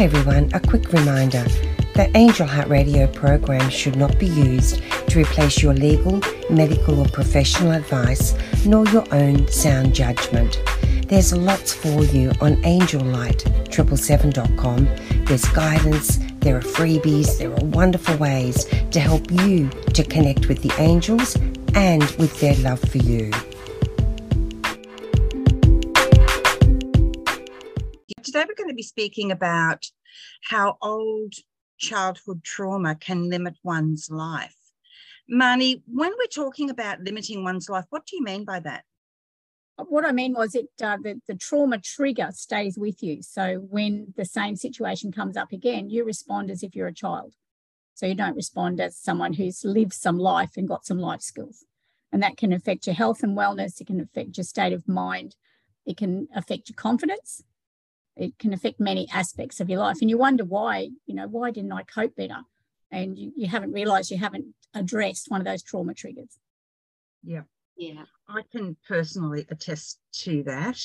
Hi everyone, a quick reminder that Angel Heart Radio programs should not be used to replace your legal, medical, or professional advice, nor your own sound judgment. There's lots for you on angellight777.com. There's guidance, there are freebies, there are wonderful ways to help you to connect with the angels and with their love for you. Today we're going to be speaking about how old childhood trauma can limit one's life. Marney, when we're talking about limiting one's life, what do you mean by that? what I mean was it uh, the, the trauma trigger stays with you. So when the same situation comes up again, you respond as if you're a child. So you don't respond as someone who's lived some life and got some life skills. And that can affect your health and wellness. It can affect your state of mind. It can affect your confidence. It can affect many aspects of your life. And you wonder why, you know, why didn't I cope better? And you, you haven't realized you haven't addressed one of those trauma triggers. Yeah. Yeah, I can personally attest to that.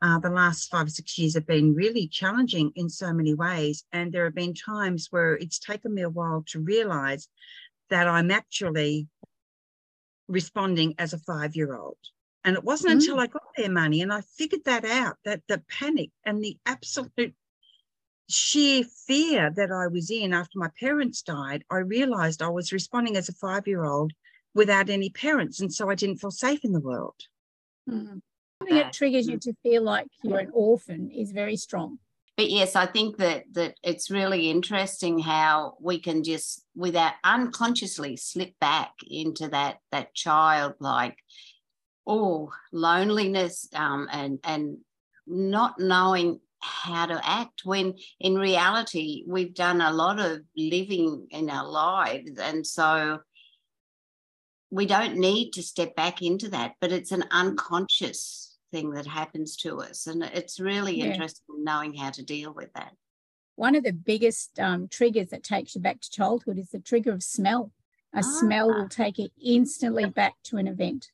Uh, the last five or six years have been really challenging in so many ways. And there have been times where it's taken me a while to realize that I'm actually responding as a five year old. And it wasn't mm. until I got their money and I figured that out that the panic and the absolute sheer fear that I was in after my parents died, I realized I was responding as a five year old without any parents. And so I didn't feel safe in the world. Mm. Something that triggers you to feel like you're an orphan is very strong. But yes, I think that that it's really interesting how we can just without unconsciously slip back into that that childlike oh loneliness um, and and not knowing how to act when in reality we've done a lot of living in our lives and so we don't need to step back into that, but it's an unconscious thing that happens to us. And it's really yeah. interesting knowing how to deal with that. One of the biggest um, triggers that takes you back to childhood is the trigger of smell. A ah. smell will take you instantly back to an event,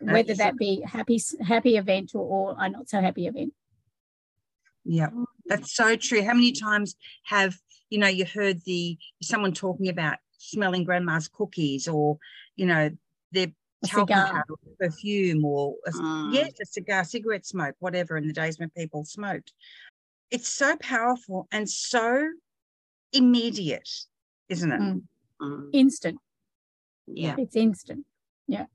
whether that be happy happy event or, or a not so happy event. Yeah, that's so true. How many times have you know you heard the someone talking about smelling grandma's cookies or, you know, their cigar perfume or a, mm. yes, a cigar, cigarette smoke, whatever in the days when people smoked. It's so powerful and so immediate, isn't it? Mm. Mm. Instant. Yeah. It's instant. Yeah.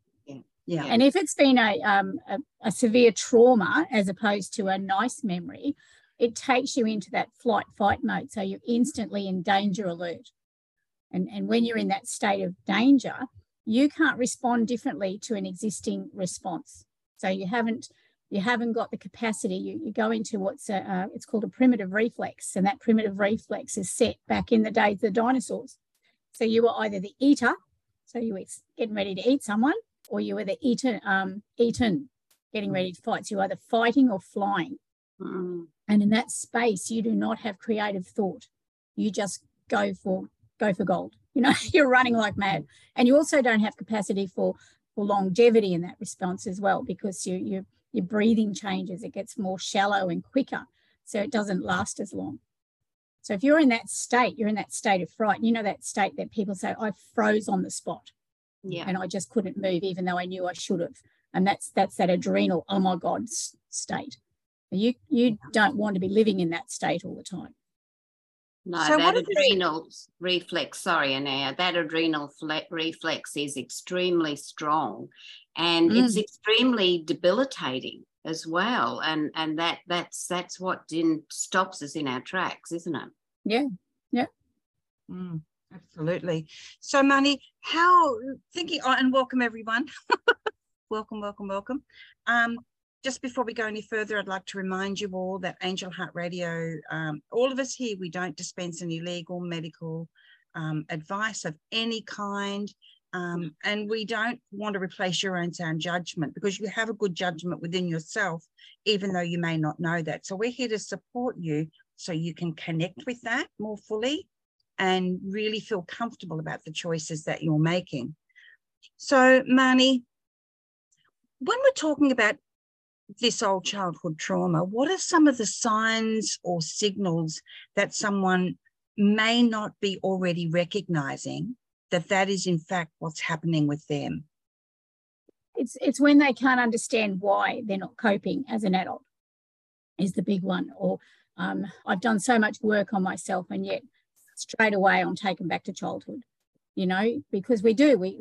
Yeah. And if it's been a, um, a, a severe trauma as opposed to a nice memory, it takes you into that flight fight mode. So you're instantly in danger alert. And, and when you're in that state of danger, you can't respond differently to an existing response. So you haven't you haven't got the capacity. You, you go into what's a, uh, it's called a primitive reflex, and that primitive reflex is set back in the days of the dinosaurs. So you were either the eater, so you were getting ready to eat someone, or you were the eaten, um, eaten, getting ready to fight. So you're either fighting or flying. Mm. And in that space, you do not have creative thought. You just go for go for gold. You know, you're running like mad. And you also don't have capacity for, for longevity in that response as well, because you, you, your breathing changes, it gets more shallow and quicker. So it doesn't last as long. So if you're in that state, you're in that state of fright. You know that state that people say, I froze on the spot. Yeah. And I just couldn't move, even though I knew I should have. And that's that's that adrenal, oh my God state. You you don't want to be living in that state all the time. No, so that adrenal reflex, sorry, Anayah, that adrenal reflex is extremely strong and mm. it's extremely debilitating as well. And and that that's that's what in, stops us in our tracks, isn't it? Yeah, yeah. Mm, absolutely. So, Marney, how thinking, oh, and welcome everyone. welcome, welcome, welcome. Um, just before we go any further, I'd like to remind you all that Angel Heart Radio, um, all of us here, we don't dispense any legal, medical um, advice of any kind. Um, and we don't want to replace your own sound judgment because you have a good judgment within yourself, even though you may not know that. So we're here to support you so you can connect with that more fully and really feel comfortable about the choices that you're making. So, Marney, when we're talking about this old childhood trauma, what are some of the signs or signals that someone may not be already recognizing that that is in fact what's happening with them? It's it's when they can't understand why they're not coping as an adult is the big one. Or um, I've done so much work on myself and yet straight away I'm taken back to childhood you know because we do we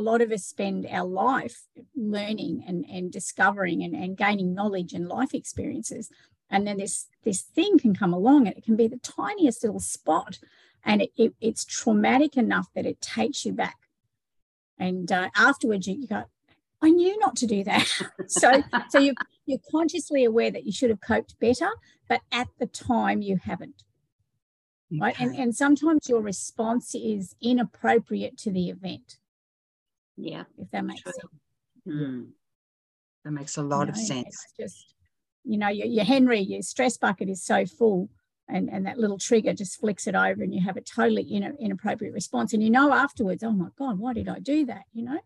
a lot of us spend our life learning and, and discovering and, and gaining knowledge and life experiences. And then this this thing can come along and it can be the tiniest little spot and it, it it's traumatic enough that it takes you back. And uh, afterwards you, you go i knew not to do that. So so you you're consciously aware that you should have coped better but at the time you haven't right? And, and sometimes your response is inappropriate to the event. Yeah if that makes sense. Mm. that makes a lot you of sense. just you know your, your henry your stress bucket is so full and, and that little trigger just flicks it over and you have a totally in, inappropriate response and you know afterwards oh my god why did i do that? You know?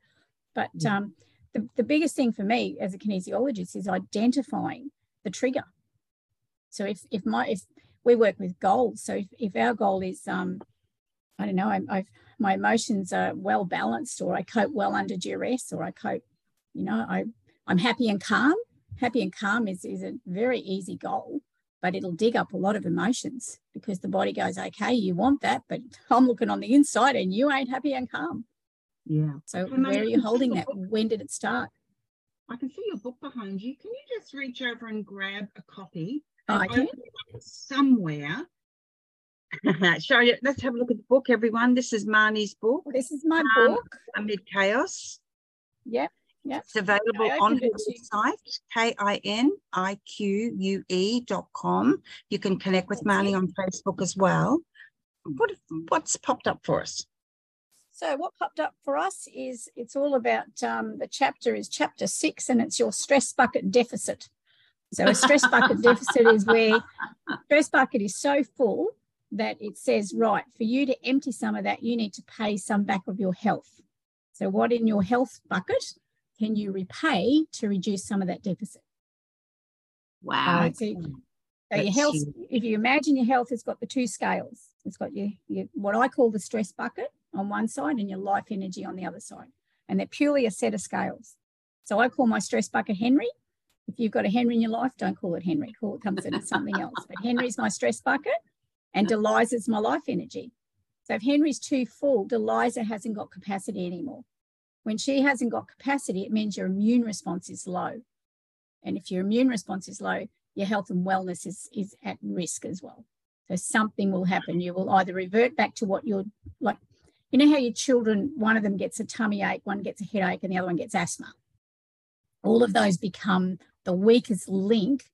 But Yeah. um, the, the biggest thing for me as a kinesiologist is identifying the trigger. So if if my if we work with goals. So if, if our goal is, um, I don't know, I, I've, my emotions are well balanced, or I cope well under duress, or I cope, you know, I, I'm happy and calm. Happy and calm is, is a very easy goal, but it'll dig up a lot of emotions because the body goes, okay, you want that, but I'm looking on the inside and you ain't happy and calm. yeah So mate, where are you holding that? When did it start? i can see your book behind you can you just reach over and grab a copy Oh, I and can. open it up somewhere show you let's have a look at the book everyone this is marney's book This is my Um, book. amid chaos Yep. Yep. It's available I on her it website, K-I-N-I-Q-U-E dot com. You can connect with Marney on Facebook as well. What, what's popped up for us? So what popped up for us is it's all about um, the chapter is chapter six, and it's your stress bucket deficit. So a stress bucket deficit is where stress bucket is so full that it says, right, for you to empty some of that, you need to pay some back of your health. So what in your health bucket can you repay to reduce some of that deficit? Wow. Right, so, so your health, huge. if you imagine your health has got the two scales, it's got your, your what I call the stress bucket on one side and your life energy on the other side. And they're purely a set of scales. So I call my stress bucket Henry. If you've got a Henry in your life, don't call it Henry. Call it comes in something else. But Henry's my stress bucket and Deliza's my life energy. So if Henry's too full, Deliza hasn't got capacity anymore. When she hasn't got capacity, it means your immune response is low. And if your immune response is low, your health and wellness is, is at risk as well. So something will happen. You will either revert back to what you're like, you know how your children, one of them gets a tummy ache, one gets a headache, and the other one gets asthma. All of those become the weakest link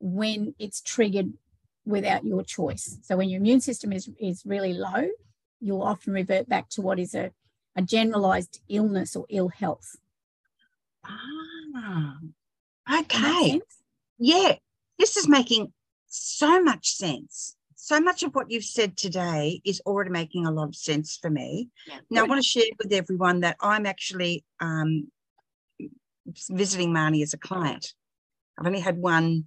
when it's triggered without your choice. So when your immune system is, is really low, you'll often revert back to what is a, a generalized illness or ill health. Ah, Does that make okay. Yeah, this is making so much sense. So much of what you've said today is already making a lot of sense for me. Yeah. Now, I want to share with everyone that I'm actually um, visiting Marney as a client. I've only had one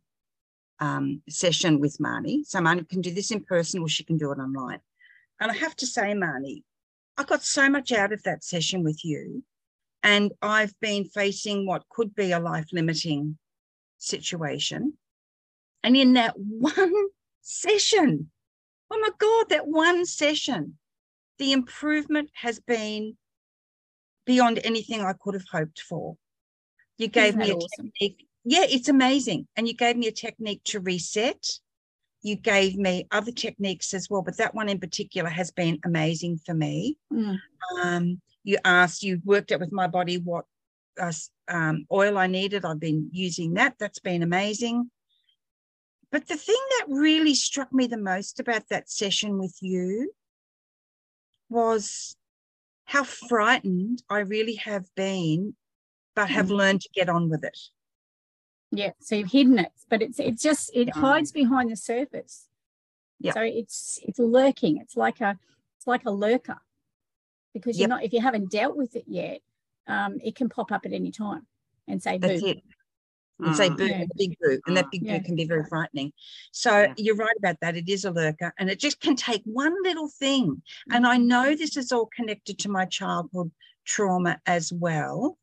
um, session with Marney. So Marney can do this in person or she can do it online. And I have to say, Marney, I got so much out of that session with you. And I've been facing what could be a life limiting situation. And in that one session, oh my God, that one session, the improvement has been beyond anything I could have hoped for. You gave me a awesome? technique. Yeah, it's amazing. And you gave me a technique to reset. You gave me other techniques as well, but that one in particular has been amazing for me. Mm. Um, you asked, you worked out with my body what uh, um, oil I needed. I've been using that. That's been amazing. But the thing that really struck me the most about that session with you was how frightened I really have been, but have Mm. learned to get on with it. Yeah, so you've hidden it, but it's it's just it Yeah. hides behind the surface. Yeah. So it's it's lurking. It's like a it's like a lurker, because you're Yep. not if you haven't dealt with it yet, um, it can pop up at any time and say That's boom. it. and say Mm. boo, Yeah. big boo, and that big Yeah. boo can be very frightening. So Yeah. you're right about that. It is a lurker, and it just can take one little thing. And Mm-hmm. I know this is all connected to my childhood trauma as well.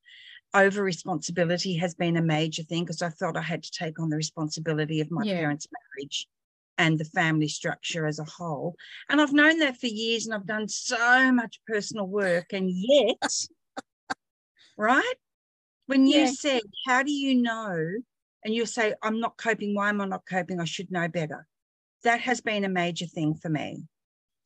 Over responsibility has been a major thing because I felt I had to take on the responsibility of my Yeah. parents' marriage and the family structure as a whole. And I've known that for years and I've done so much personal work. And yet, right? When you Yeah. said, How do you know? And you say, I'm not coping. Why am I not coping? I should know better. That has been a major thing for me.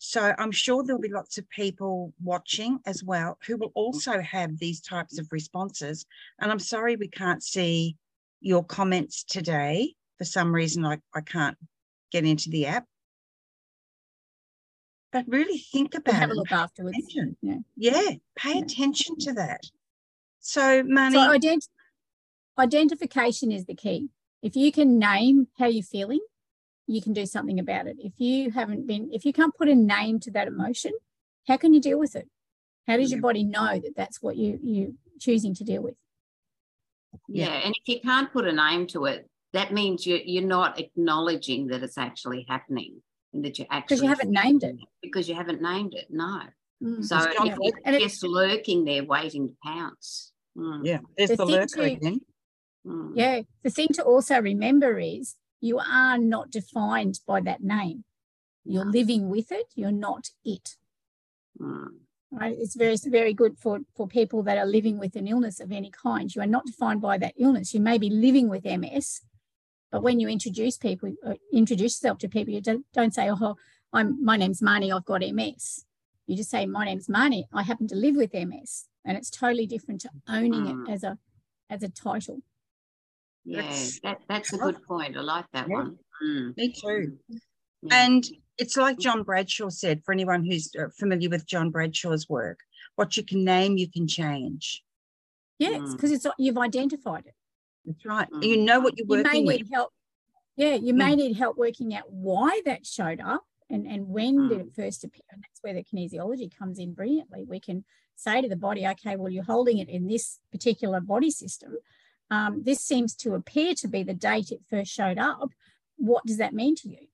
So I'm sure there'll be lots of people watching as well who will mm-hmm. also have these types of responses. And I'm sorry we can't see your comments today. For some reason, I, I can't get into the app. But really think about have a it. look afterwards. Attention. Yeah. Yeah, pay Yeah. attention to that. So, Marney. So ident- identification is the key. If you can name how you're feeling, you can do something about it. If you haven't been, if you can't put a name to that emotion, how can you deal with it? How does your body know that that's what you you choosing to deal with? Yeah. Yeah. And if you can't put a name to it, that means you, you're not acknowledging that it's actually happening and that you're actually. Because you haven't named it. Because you haven't named it. No. Mm. So It's not if like- And it- just lurking there waiting to pounce. Mm, yeah, there's The the, thing lurker to- again. mm. Yeah. The thing to also remember is you are not defined by that name. You're living with it. You're not it. Mm. right? It's very, very good for, for people that are living with an illness of any kind. You are not defined by that illness. You may be living with MS, but when you introduce people, uh, introduce yourself to people, you don't, don't say, "Oh, I'm my name's Marney. I've got MS." You just say, "My name's Marney. I happen to live with MS," and it's totally different to owning Mm. it as a as a title. Yeah, That's- that, that's a good point. I like that Yeah. one. Mm. Me too. Yeah. And it's like John Bradshaw said for anyone who's uh, familiar with John Bradshaw's work what you can name, you can change. Yeah, Mm. because it's you've identified it. That's right. Mm. You know what you're working you may working with. need help. Yeah, you may need help working out why that showed up and, and when did Mm. it first appear. And that's where the kinesiology comes in brilliantly. We can say to the body, okay, well, you're holding it in this particular body system. Um, this seems to appear to be the date it first showed up. What does that mean to you?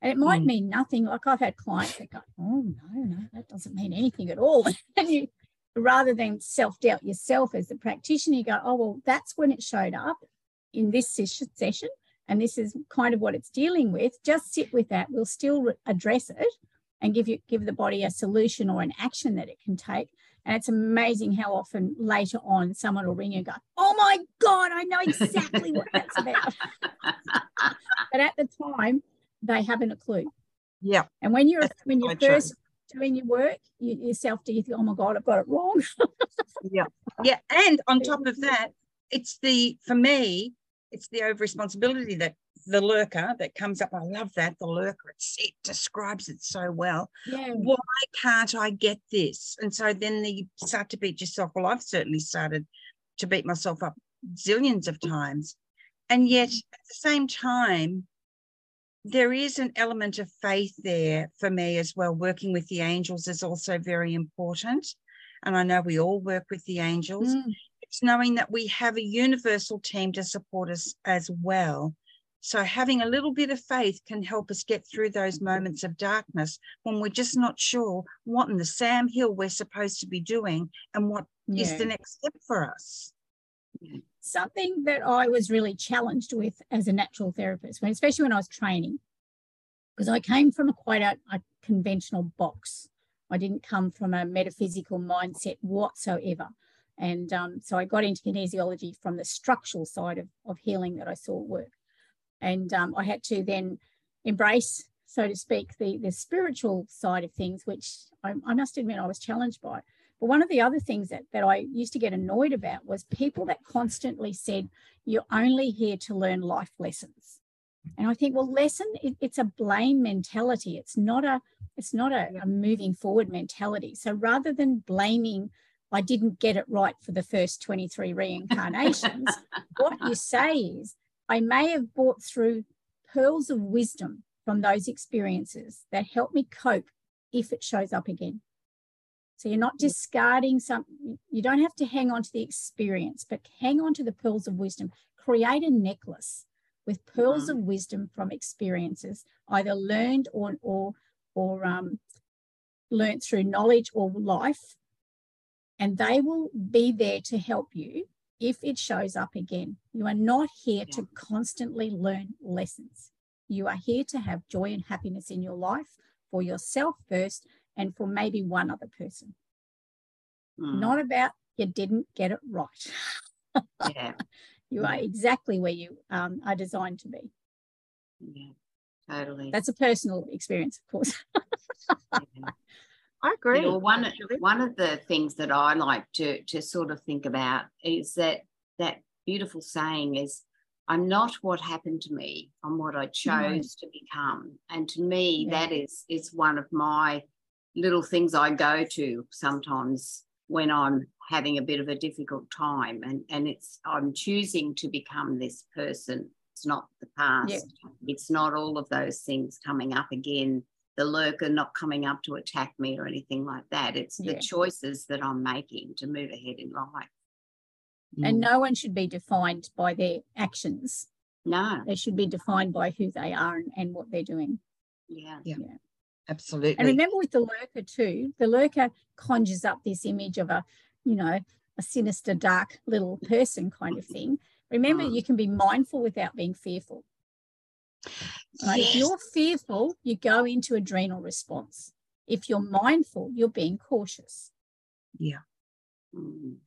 And it might Mm. mean nothing. Like I've had clients that go, oh, no, no, that doesn't mean anything at all. and you, rather than self doubt yourself as the practitioner, you go, oh, well, that's when it showed up in this session. And this is kind of what it's dealing with. Just sit with that. We'll still address it and give you give the body a solution or an action that it can take. And it's amazing how often later on someone will ring you and go, "Oh my god, I know exactly what that's about." but at the time, they haven't a clue. Yeah. And when you're That's when you're so true. first doing your work, you yourself do you think, "Oh my god, I've got it wrong." Yeah. Yeah. And on top of that, it's the, for me, it's the over responsibility that the lurker that comes up. I love that. The lurker, it's, it describes it so well. yeah. Why can't I get this? And so then you start to beat yourself. Well, I've certainly started to beat myself up zillions of times. And yet at the same time, there is an element of faith there for me as well. Working with the angels is also very important. And I know we all work with the angels. Mm. It's knowing that we have a universal team to support us as well. So having a little bit of faith can help us get through those moments of darkness when we're just not sure what in the Sam Hill we're supposed to be doing and what is Yeah. the next step for us. something that I was really challenged with as a natural therapist, especially when I was training, because I came from a quite a, a conventional box. I didn't come from a metaphysical mindset whatsoever. And um, so I got into kinesiology from the structural side of, of healing that I saw work. And um, I had to then embrace, so to speak, the, the spiritual side of things, which I, I must admit I was challenged by. But one of the other things that, that I used to get annoyed about was people that constantly said, You're only here to learn life lessons. And I think, well, lesson, it, it's a blame mentality. It's not a it's not a, a moving forward mentality. So rather than blaming, I didn't get it right for the first 23 reincarnations, what you say is, I may have brought through pearls of wisdom from those experiences that help me cope if it shows up again. So you're not discarding some, you don't have to hang on to the experience, but hang on to the pearls of wisdom. create a necklace with pearls mm-hmm. of wisdom from experiences, either learned or or or um, learned through knowledge or life, and they will be there to help you if it shows up again. You are not here yeah. to constantly learn lessons. You are here to have joy and happiness in your life for yourself first and for maybe one other person. Mm. Not about you didn't get it right. yeah. you are exactly where you um, are designed to be. Yeah, totally. That's a personal experience, of course. yeah. I agree. You know, one one of the things that I like to to sort of think about is that that beautiful saying is I'm not what happened to me, I'm what I chose mm. to become. And to me, yeah. that is is one of my little things I go to sometimes when I'm having a bit of a difficult time. And, and it's I'm choosing to become this person. It's not the past. Yeah. It's not all of those things coming up again. The lurker not coming up to attack me or anything like that. It's yeah. the choices that I'm making to move ahead in life. And mm. no one should be defined by their actions. No. They should be defined by who they are and, and what they're doing. Yeah. Yeah. yeah. Absolutely. And remember with the lurker too, the lurker conjures up this image of a, you know, a sinister, dark little person kind of thing. Remember, mm. you can be mindful without being fearful. Right? Yes. If you're fearful, you go into adrenal response. If you're mindful, you're being cautious. Yeah.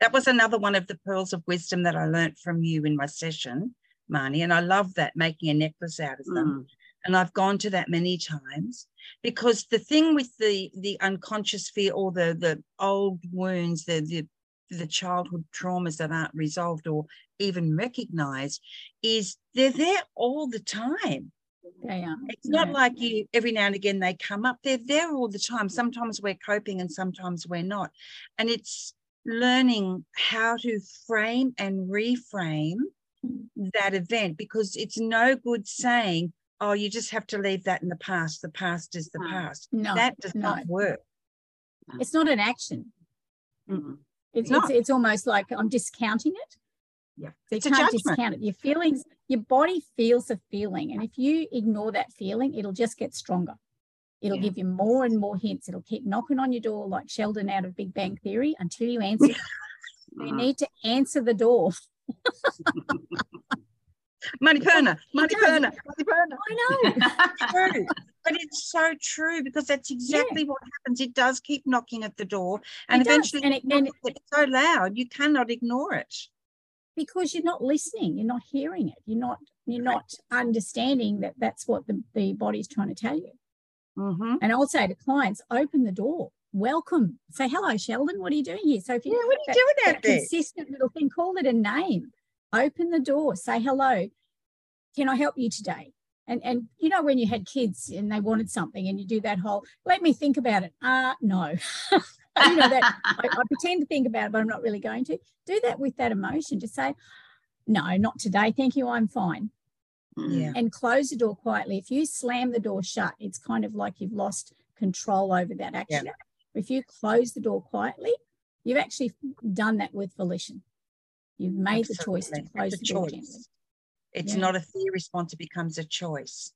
That was another one of the pearls of wisdom that I learned from you in my session, Marney. And I love that making a necklace out of them. Mm. And I've gone to that many times because the thing with the the unconscious fear or the the old wounds, the the the childhood traumas that aren't resolved or even recognized is they're there all the time. They are. It's yeah. not like you every now and again they come up. They're there all the time. Sometimes we're coping and sometimes we're not. And it's learning how to frame and reframe that event because it's no good saying, oh, you just have to leave that in the past. The past is the past. No, that does no. not work. It's not an action. Mm-hmm. It's, it's, it's, almost like I'm discounting it. Yeah. So you can't discount it. Your feelings, your body feels a feeling. And if you ignore that feeling, it'll just get stronger. It'll yeah. give you more and more hints. It'll keep knocking on your door like Sheldon out of Big Bang Theory until you answer. you uh-huh. need to answer the door. Marney Perna, Marney Perna. I know. true. But it's so true because that's exactly yeah. what happens. It does keep knocking at the door, and it eventually and it, and it's so loud you cannot ignore it. Because you're not listening, you're not hearing it, you're not you're not understanding that that's what the, the body's trying to tell you. Mm-hmm. And I'll say to clients, open the door, welcome, say hello, Sheldon. What are you doing here? So if you yeah, what are you that, doing out there? Consistent little thing, call it a name. Open the door, say hello. Can I help you today? And and you know when you had kids and they wanted something and you do that whole let me think about it. Uh no. you know that I, I pretend to think about it, but I'm not really going to. Do that with that emotion. Just say, no, not today. Thank you. I'm fine hmm. yeah. and close the door quietly. If you slam the door shut, it's kind of like you've lost control over that action. Yeah. If you close the door quietly, you've actually done that with volition. You've made Absolutely. the choice to close the door gently. It's yeah. not a fear response, it becomes a choice.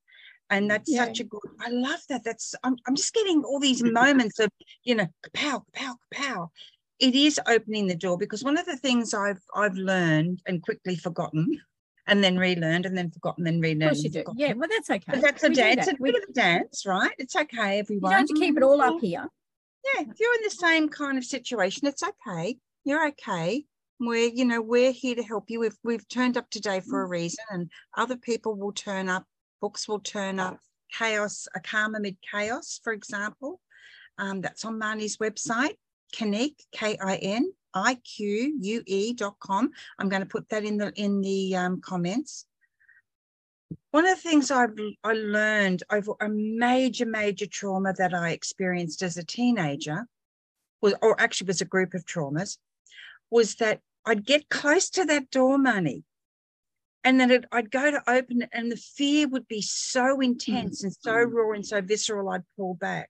And that's yeah. such a good, I love that. That's, I'm, I'm just getting all these moments of, you know, pow, pow, pow. It is opening the door because one of the things I've I've learned and quickly forgotten and then relearned and then forgotten, then relearned. Of course you do. Yeah, well, that's okay. But that's a we dance. It's a bit of a dance, right? It's okay, everyone. You don't have to keep it all up here. Yeah, if you're in the same kind of situation, it's okay. You're okay. We're, you know, we're here to help you. We've we've turned up today for a mm. reason, and other people will turn up. Books will turn up. Chaos, a calm amid chaos, for example. Um, that's on Marney's website, Kinique, K-I-N ique.com. I'm going to put that in the in the um, comments. One of the things I've I learned over a major major trauma that I experienced as a teenager was, or actually was a group of traumas, was that I'd get close to that door Marney, and then it, I'd go to open it, and the fear would be so intense mm-hmm. and so raw and so visceral, I'd pull back.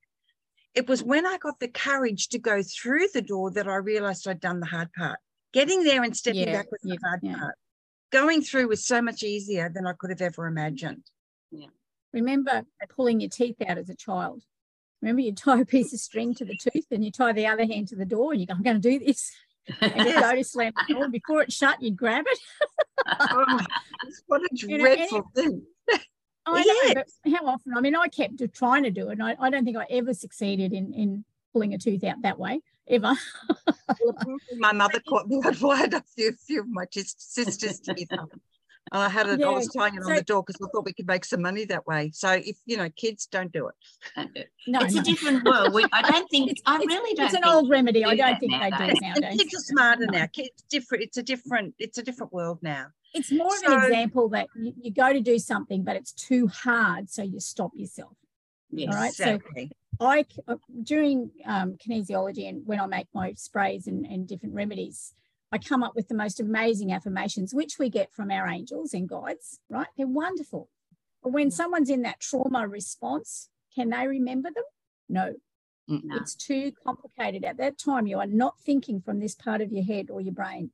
It was when I got the courage to go through the door that I realized I'd done the hard part. Getting there and stepping yeah, back was the hard yeah. part. going through was so much easier than I could have ever imagined. Yeah. Remember pulling your teeth out as a child. Remember, you tie a piece of string to the tooth and you tie the other hand to the door, and you go, I'm going to do this. And you go to slam the door. Before it shut, you'd grab it. Oh, what a You know, dreadful thing. I know, but how often? I mean, I kept trying to do it, and I, I don't think I ever succeeded in, in pulling a tooth out that way, ever. My mother caught me I had a few, few of my sister's teeth. Out. And I had it, I was tying it on the door because I thought we could make some money that way. So if you know, kids don't do it. no, it's no. a different world. We, I don't think it's, I really don't. It's an old we remedy. I do don't that think they do nowadays. it nowadays. kids are smarter No. now. Kids different. It's a different. It's a different world now. It's more of an example that you, you go to do something, but it's too hard, so you stop yourself. Yes. All right, so- Exactly. I c- uh, during um, kinesiology and when I make my sprays and, and different remedies, I come up with the most amazing affirmations, which we get from our angels and guides. Right, they're wonderful. But when someone's in that trauma response, can they remember them? No, No. it's too complicated. At that time, you are not thinking from this part of your head or your brain.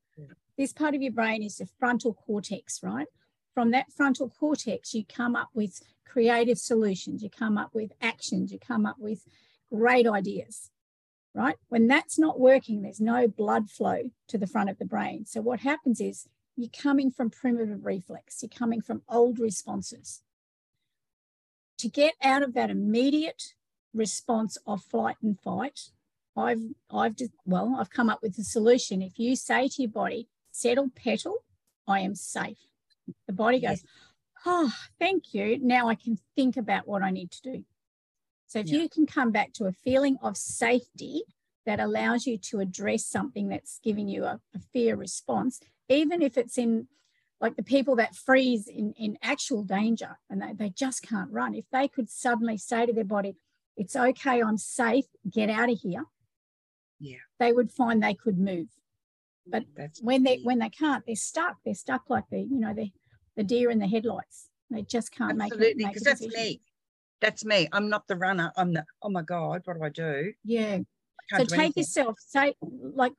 This part of your brain is the frontal cortex, right? From that frontal cortex, you come up with creative solutions, you come up with actions, you come up with great ideas, right? When that's not working, there's no blood flow to the front of the brain. So, what happens is you're coming from primitive reflex, you're coming from old responses. To get out of that immediate response of flight and fight, I've I've just well, I've come up with a solution. If you say to your body, settle petal, I am safe. The body goes, Oh, thank you. Now I can think about what I need to do. So if Yeah. you can come back to a feeling of safety that allows you to address something that's giving you a, a fear response, even if it's in like the people that freeze in, in actual danger and they, they just can't run, if they could suddenly say to their body, it's okay, I'm safe, get out of here. Yeah. They would find they could move. Mm, but That's when they when they can't, they're stuck. They're stuck like the, you know, the the deer in the headlights. They just can't make it. absolutely Make a because that's me. That's me. I'm not the runner. I'm the. Oh my god, what do I do? Yeah. I So do take anything. yourself, say like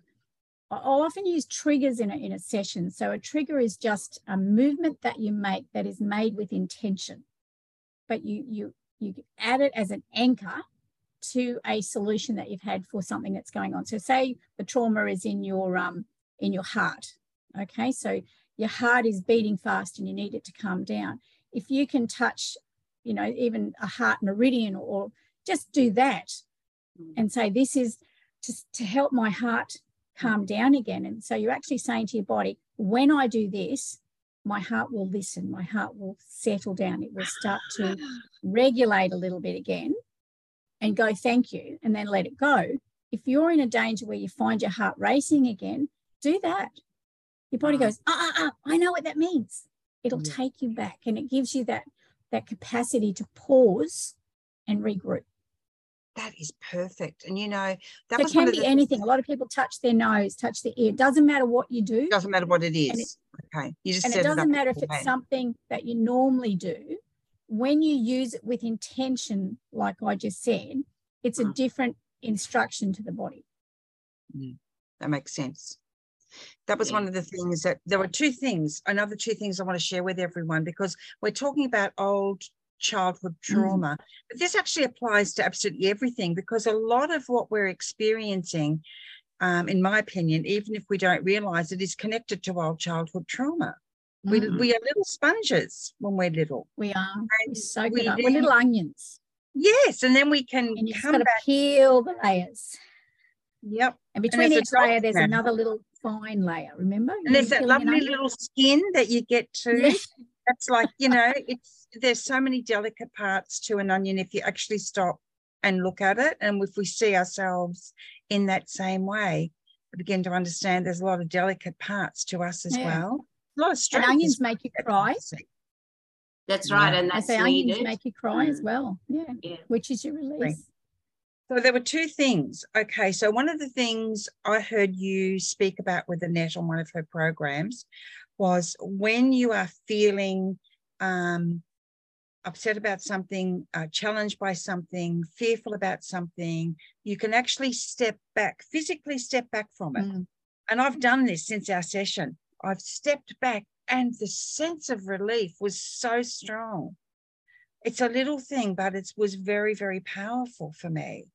I'll often use triggers in a in a session. So a trigger is just a movement that you make that is made with intention. But you you you add it as an anchor to a solution that you've had for something that's going on. So say the trauma is in your um in your heart. Okay. So your heart is beating fast and you need it to calm down. If you can touch, you know, even a heart meridian or, just do that and say, This is to, to help my heart calm down again. And so you're actually saying to your body, When I do this, my heart will listen, my heart will settle down, it will start to regulate a little bit again and go, Thank you, and then let it go. If you're in a danger where you find your heart racing again, do that. Your body goes, ah, ah, ah, I know what that means. It'll Yeah. take you back and it gives you that that capacity to pause and regroup. That is perfect. And you know, that So it can of be the anything. A lot of people touch their nose, touch their ear. It doesn't matter what you do. Doesn't matter what it is. okay. You just and it doesn't up matter if it's something that you normally do. When you use it with intention, like I just said, it's a Mm. different instruction to the body. That makes sense. That was one of the things that there were two things, another two things I want to share with everyone because we're talking about old childhood Mm. trauma, but this actually applies to absolutely everything because a lot of what we're experiencing, um, in my opinion, even if we don't realize it, is connected to old childhood trauma. We, Mhm. we are little sponges when we're little. We are. We And soak we. We're little onions. Yes, and then we can And you come back. peel the layers. Yep. And between there's a each layer, there's another little fine layer. Remember? And there's that lovely onion? little skin that you get to. Yeah. That's like, you know, it's there's so many delicate parts to an onion if you actually stop and look at it. And if we see ourselves in that same way, we begin to understand there's a lot of delicate parts to us as Yeah. well. A lot of strength. And strength. onions make you cry. That's right, Yeah. and I that's say onions make you cry as Mm. well. Yeah. Yeah. Which is your release. So there were two things. Okay, so one of the things I heard you speak about with Annette on one of her programs was when you are feeling um, upset about something, uh, challenged by something, fearful about something, you can actually step back, physically step back from it. Mm. And I've done this since our session. I've stepped back and the sense of relief was so strong. It's a little thing, but it was very, very powerful for me.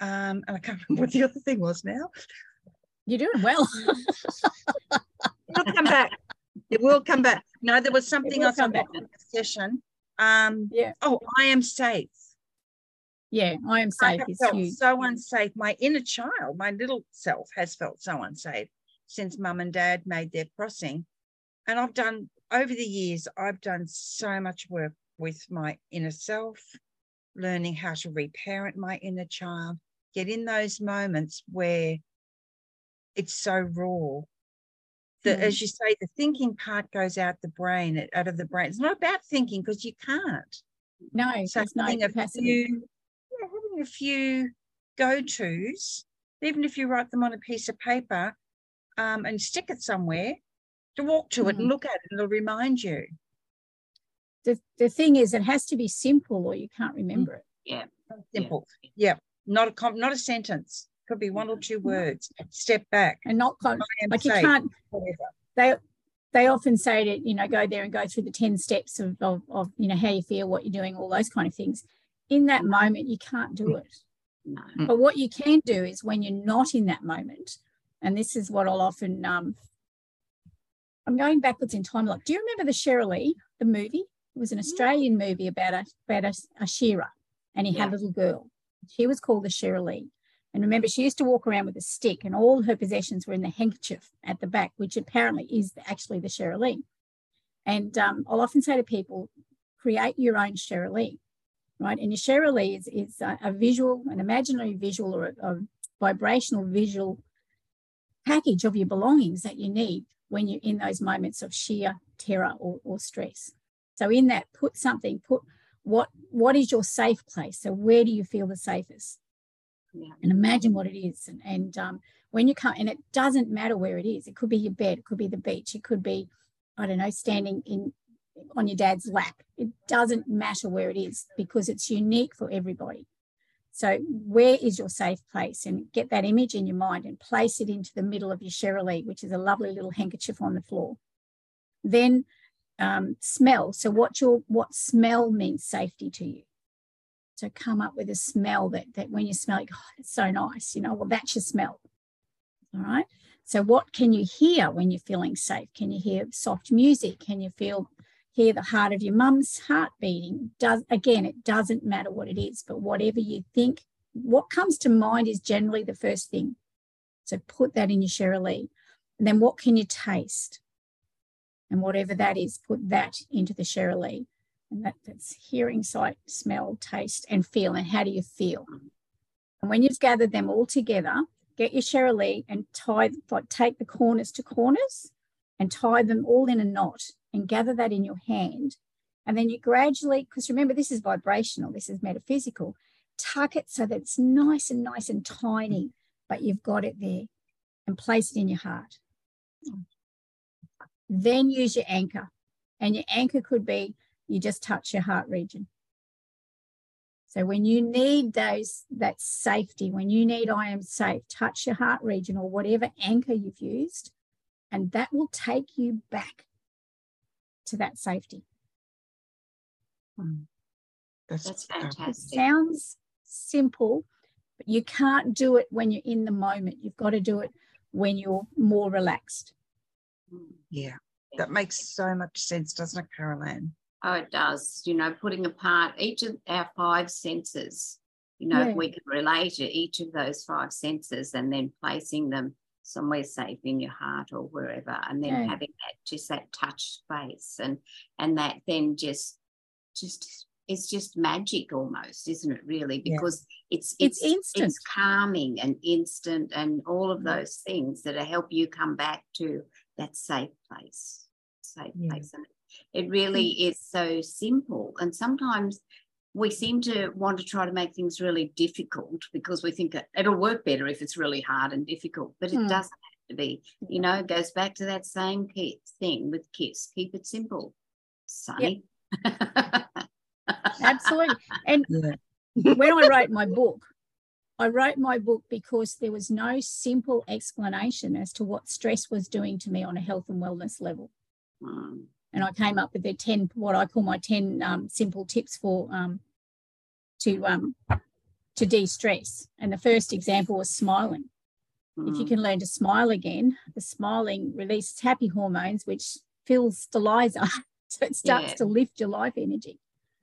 Um, and I can't remember what the other thing was now. You're doing well. It'll come back. It will come back. No, there was something else on the session. Um, yeah. oh, I am safe. Yeah. I am I safe is felt huge. so unsafe. My inner child, my little self, has felt so unsafe since mum and dad made their crossing. And I've done over the years, I've done so much work with my inner self, learning how to reparent my inner child, get in those moments where it's so raw. That, Mm. as you say, the thinking part goes out the brain, out of the brain. It's not about thinking because you can't. No, So there's no having a few, yeah, having a few go-tos, even if you write them on a piece of paper um, and stick it somewhere, to walk to it Mm. and look at it, it'll remind you. The, the thing is, it has to be simple or you can't remember it. Yeah. Simple. Yeah. Not a com- not a sentence. Could be one or two words. Step back. And not con- like you can't whatever. they they often say to you know go there and go through the 10 steps of, of, of you know how you feel what you're doing all those kind of things in that moment you can't do it No. Mm. but what you can do is when you're not in that moment and this is what i'll often um i'm going backwards in time like do you remember the Shiralee, the movie it was an australian movie about a about a, a shearer and he had a little girl she was called the Shiralee. And remember, she used to walk around with a stick, and all her possessions were in the handkerchief at the back, which apparently is actually the Shiralee. And um, I'll often say to people, create your own Shiralee, right? And your Shiralee is, is a, a visual, an imaginary visual or a, a vibrational visual package of your belongings that you need when you're in those moments of sheer terror or, or stress. So in that, put something, put what what is your safe place? So where do you feel the safest? Yeah. and imagine what it is. And, and um, when you come, and it doesn't matter where it is. It could be your bed, it could be the beach, it could be, I don't know, standing in on your dad's lap. It doesn't matter where it is because it's unique for everybody. So where is your safe place? And get that image in your mind and place it into the middle of your Shiralee, which is a lovely little handkerchief on the floor. Then um, smell. So what your what smell means safety to you. So come up with a smell that that when you smell it, oh, it's so nice, you know, well, that's your smell. All right. So what can you hear when you're feeling safe? Can you hear soft music? Can you feel hear the heart of your mum's heart beating? Does again, it doesn't matter what it is, but whatever you think, what comes to mind is generally the first thing. So put that in your Shiralee. And then what can you taste? And whatever that is, put that into the Shiralee. And that, that's hearing, sight, smell, taste, and feel. And how do you feel? And when you've gathered them all together, get your Shiralee and tie, like take the corners to corners and tie them all in a knot and gather that in your hand. And then you gradually, because remember, this is vibrational, this is metaphysical, tuck it so that it's nice and nice and tiny, but you've got it there and place it in your heart. Then use your anchor. And your anchor could be you just touch your heart region. So when you need those that safety, when you need I am safe, touch your heart region or whatever anchor you've used, and that will take you back to that safety. Mm. That's, That's powerful. fantastic. Sounds simple, but you can't do it when you're in the moment. You've got to do it when you're more relaxed. Yeah, that makes so much sense, doesn't it, Carol Anne? Oh, it does. You know, putting apart each of our five senses, you know, Yeah. if we can relate to each of those five senses and then placing them somewhere safe in your heart or wherever, and then Yeah. having that just that touch space and and that then just just it's just magic almost, isn't it? Really, Yeah. because it's It's it's instant. it's calming and instant and all of those things that help you come back to that safe place, safe Yeah. place, and it really is so simple. And sometimes we seem to want to try to make things really difficult because we think it- it'll work better if it's really hard and difficult, but it Hmm. doesn't have to be. You know, it goes back to that same key thing with KISS keep it simple, Sunny. Absolutely. And Yeah. when I wrote my book, I wrote my book because there was no simple explanation as to what stress was doing to me on a health and wellness level. Mm. And I came up with the 10, what I call my 10 um, simple tips for um, to um, to de-stress. And the first example was smiling. If you Mm. can learn to smile again, the smiling releases happy hormones, which fills the Liza. So it starts Yeah. to lift your life energy.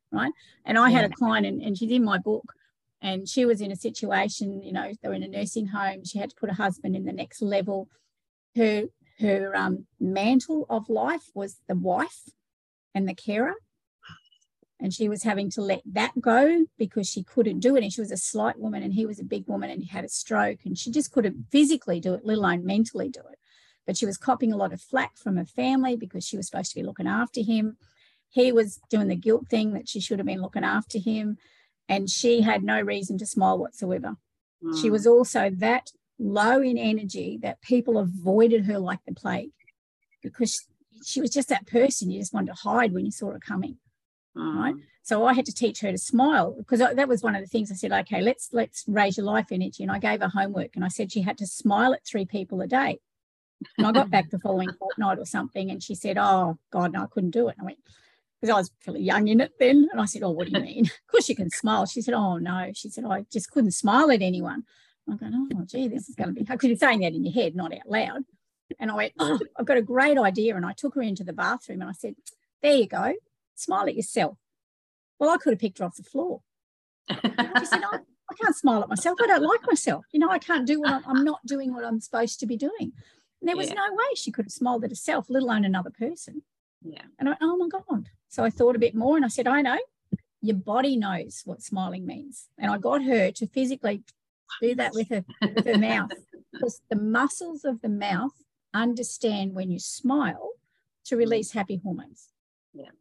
Right. And I had a client and, and she's in my book and she was in a situation, you know, they were in a nursing home. She had to put her husband in the next level. Her her um, mantle of life was the wife and the carer. And she was having to let that go because she couldn't do it. And she was a slight woman and he was a big woman and he had a stroke and she just couldn't physically do it, let alone mentally do it. But she was copping a lot of flack from her family because she was supposed to be looking after him. He was doing the guilt thing that she should have been looking after him. And she had no reason to smile whatsoever. She Mm. was also that low in energy that people avoided her like the plague because she was just that person you just wanted to hide when you saw her coming. right? Mm. So I had to teach her to smile because that was one of the things I said, okay, let's let's raise your life energy. And I gave her homework and I said she had to smile at three people a day. And I got back the following fortnight or something and she said, Oh God, no, I couldn't do it. And I went, because I was fairly young in it then. And I said, Oh, what do you mean? Of course you can smile. She said, Oh no. She said, I just couldn't smile at anyone. I'm going, Oh gee, this is going to be because you're saying that in your head, not out loud. And I went, Oh, I've got a great idea. And I took her into the bathroom and I said, There you go. Smile at yourself. Well, I could have picked her off the floor. She said, oh, I can't smile at myself. I don't like myself. You know, I can't do what I'm, I'm not doing what I'm supposed to be doing. And there was Yeah. no way she could have smiled at herself, let alone another person. Yeah. And I went, oh my God. So I thought a bit more and I said, I know your body knows what smiling means. And I got her to physically do that with her, with her mouth because the muscles of the mouth understand when you smile to mm. release happy hormones. Yeah.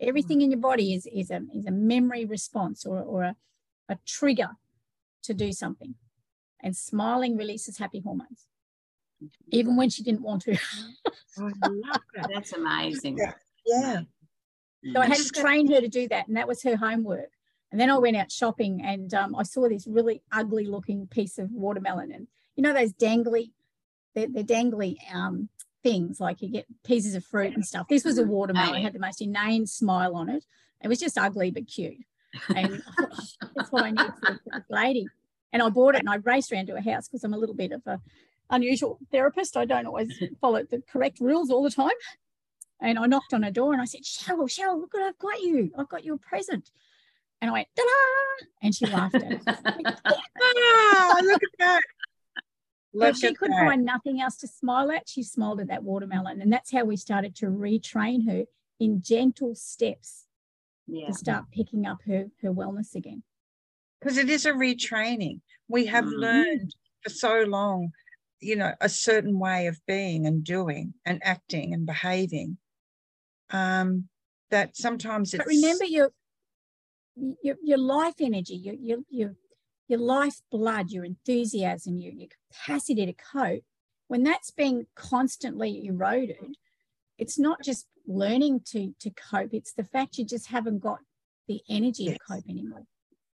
Everything in your body is, is, a, is a memory response or, or a, a trigger to do something. And smiling releases happy hormones, even when she didn't want to. I love that. That's amazing. Yeah. Yeah. So I had to train her to do that, and that was her homework. And then I went out shopping, and um, I saw this really ugly looking piece of watermelon, and you know those dangly, they're, they're dangly um, things like you get pieces of fruit and stuff. This was a watermelon; it had the most inane smile on it. It was just ugly but cute, and I "Oh, that's what I need for, a lady. And I bought it, and I raced around to her house because I'm a little bit of a unusual therapist. I don't always follow the correct rules all the time. And I knocked on her door and I said, Cheryl, Cheryl, look what I've got you. I've got you a present. And I went, ta-da! And she laughed at it. Ah, look at that. So Look she could that. find nothing else to smile at. She smiled at that watermelon. And that's how we started to retrain her in gentle steps yeah. to start picking up her, her wellness again. because it is a retraining. We have Mhm. learned for so long, you know, a certain way of being and doing and acting and behaving. Um, that sometimes it's But remember your your, your life energy, your, your, your, your life blood, your enthusiasm, your, your capacity to cope, when that's being constantly eroded, it's not just learning to, to cope, it's the fact you just haven't got the energy Yes. to cope anymore.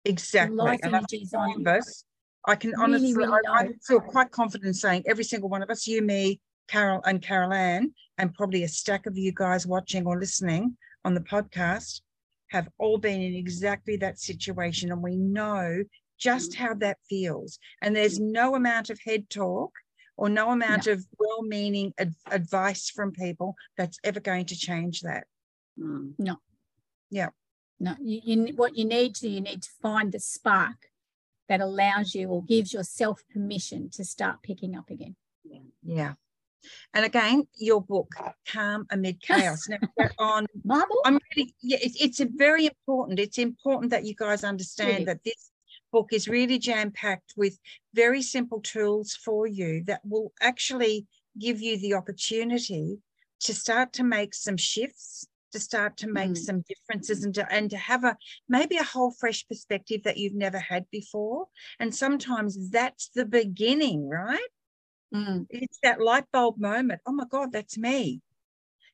exactly. life and energy is on us, I can Really, honestly, really I, I feel quite confident saying every single one of us, you, me, Carol, and Carol Anne, and probably a stack of you guys watching or listening on the podcast, have all been in exactly that situation. And we know just how that feels. And there's no amount of head talk or no amount of well meaning ad- advice from people that's ever going to change that. Mm. No, you, you what you need to you need to find the spark that allows you or gives yourself permission to start picking up again. Yeah. And again, your book, Calm Amid Chaos. Now, on Marble? I'm really, yeah, it's, it's a very important. It's important that you guys understand that this book is really jam packed with very simple tools for you that will actually give you the opportunity to start to make some shifts, to start to make Mm. some differences, and to, and to have a maybe a whole fresh perspective that you've never had before. And sometimes that's the beginning, right? Mm. it's that light bulb moment. Oh my God, that's me.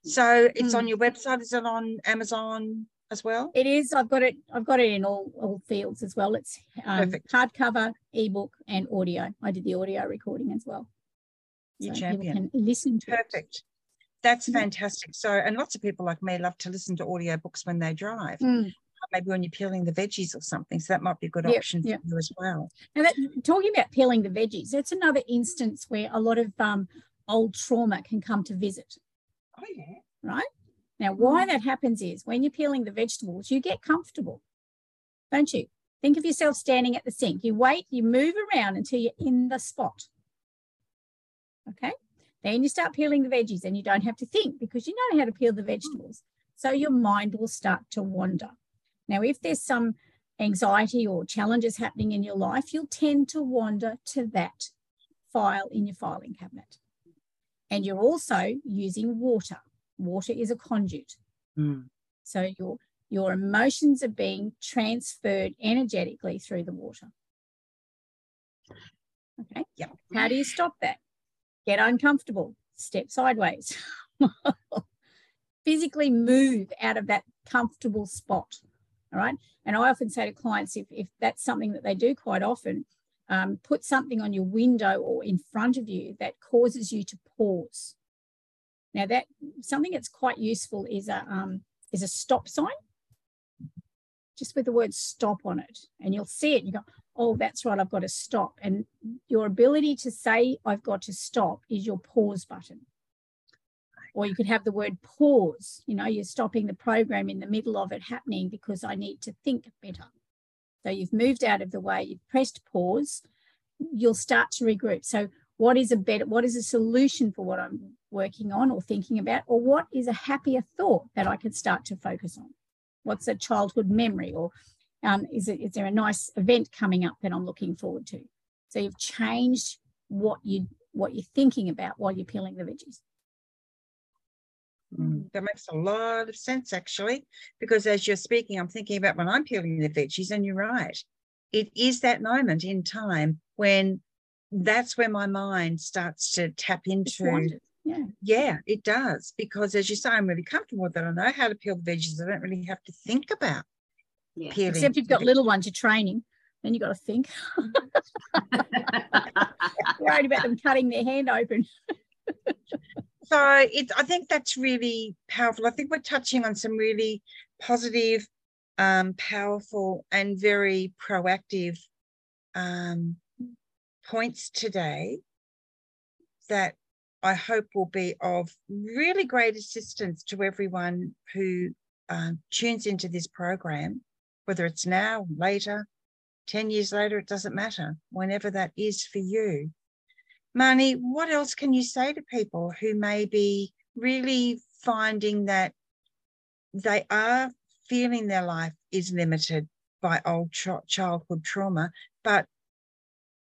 So it's Mm. on your website. Is it on Amazon as well? It is. I've got it. I've got it in all all fields as well. It's um, Perfect. hardcover, ebook, and audio. I did the audio recording as well. You so champion. can listen to it. That's fantastic. So, and lots of people like me love to listen to audiobooks when they drive. Mm. Maybe when you're peeling the veggies or something. So that might be a good Yep, option yep. for you as well. Now, that, talking about peeling the veggies, that's another instance where a lot of um, old trauma can come to visit. Oh yeah. right? Now, why that happens is when you're peeling the vegetables, you get comfortable, don't you? Think of yourself standing at the sink. You wait, you move around until you're in the spot. Okay. Then you start peeling the veggies and you don't have to think because you know how to peel the vegetables. So your mind will start to wander. Now, if there's some anxiety or challenges happening in your life, you'll tend to wander to that file in your filing cabinet. And you're also using water. Water is a conduit. Mm. So your your emotions are being transferred energetically through the water. Okay. Yeah. How do you stop that? Get uncomfortable, step sideways. Physically move out of that comfortable spot. All right. And I often say to clients if, if that's something that they do quite often, um, put something on your window or in front of you that causes you to pause. Now that something that's quite useful is a um, is a stop sign, just with the word stop on it, and you'll see it. You go, oh, that's right, I've got to stop. And your ability to say I've got to stop is your pause button. Or you could have the word pause. You know, you're stopping the program in the middle of it happening because I need to think better. So you've moved out of the way, you've pressed pause, you'll start to regroup. So what is a better, what is a solution for what I'm working on or thinking about? Or what is a happier thought that I could start to focus on? What's a childhood memory? Or um, is, it, is there a nice event coming up that I'm looking forward to? So you've changed what you what you're thinking about while you're peeling the veggies. Mm, That makes a lot of sense, actually, because as you're speaking, I'm thinking about when I'm peeling the veggies, and you're right. It is that moment in time when that's where my mind starts to tap into. Yeah. Yeah, it does. Because as you say, I'm really comfortable with it. I know how to peel the veggies. I don't really have to think about Yeah. peeling. Except you've got little ones, you're training. Then you've got to think. Worried about them cutting their hand open. so it i think that's really powerful i think we're touching on some really positive um, powerful and very proactive um, points today that i hope will be of really great assistance to everyone who um, tunes into this program whether it's now later 10 years later it doesn't matter whenever that is for you Marney, what else can you say to people who may be really finding that they are feeling their life is limited by old ch- childhood trauma, but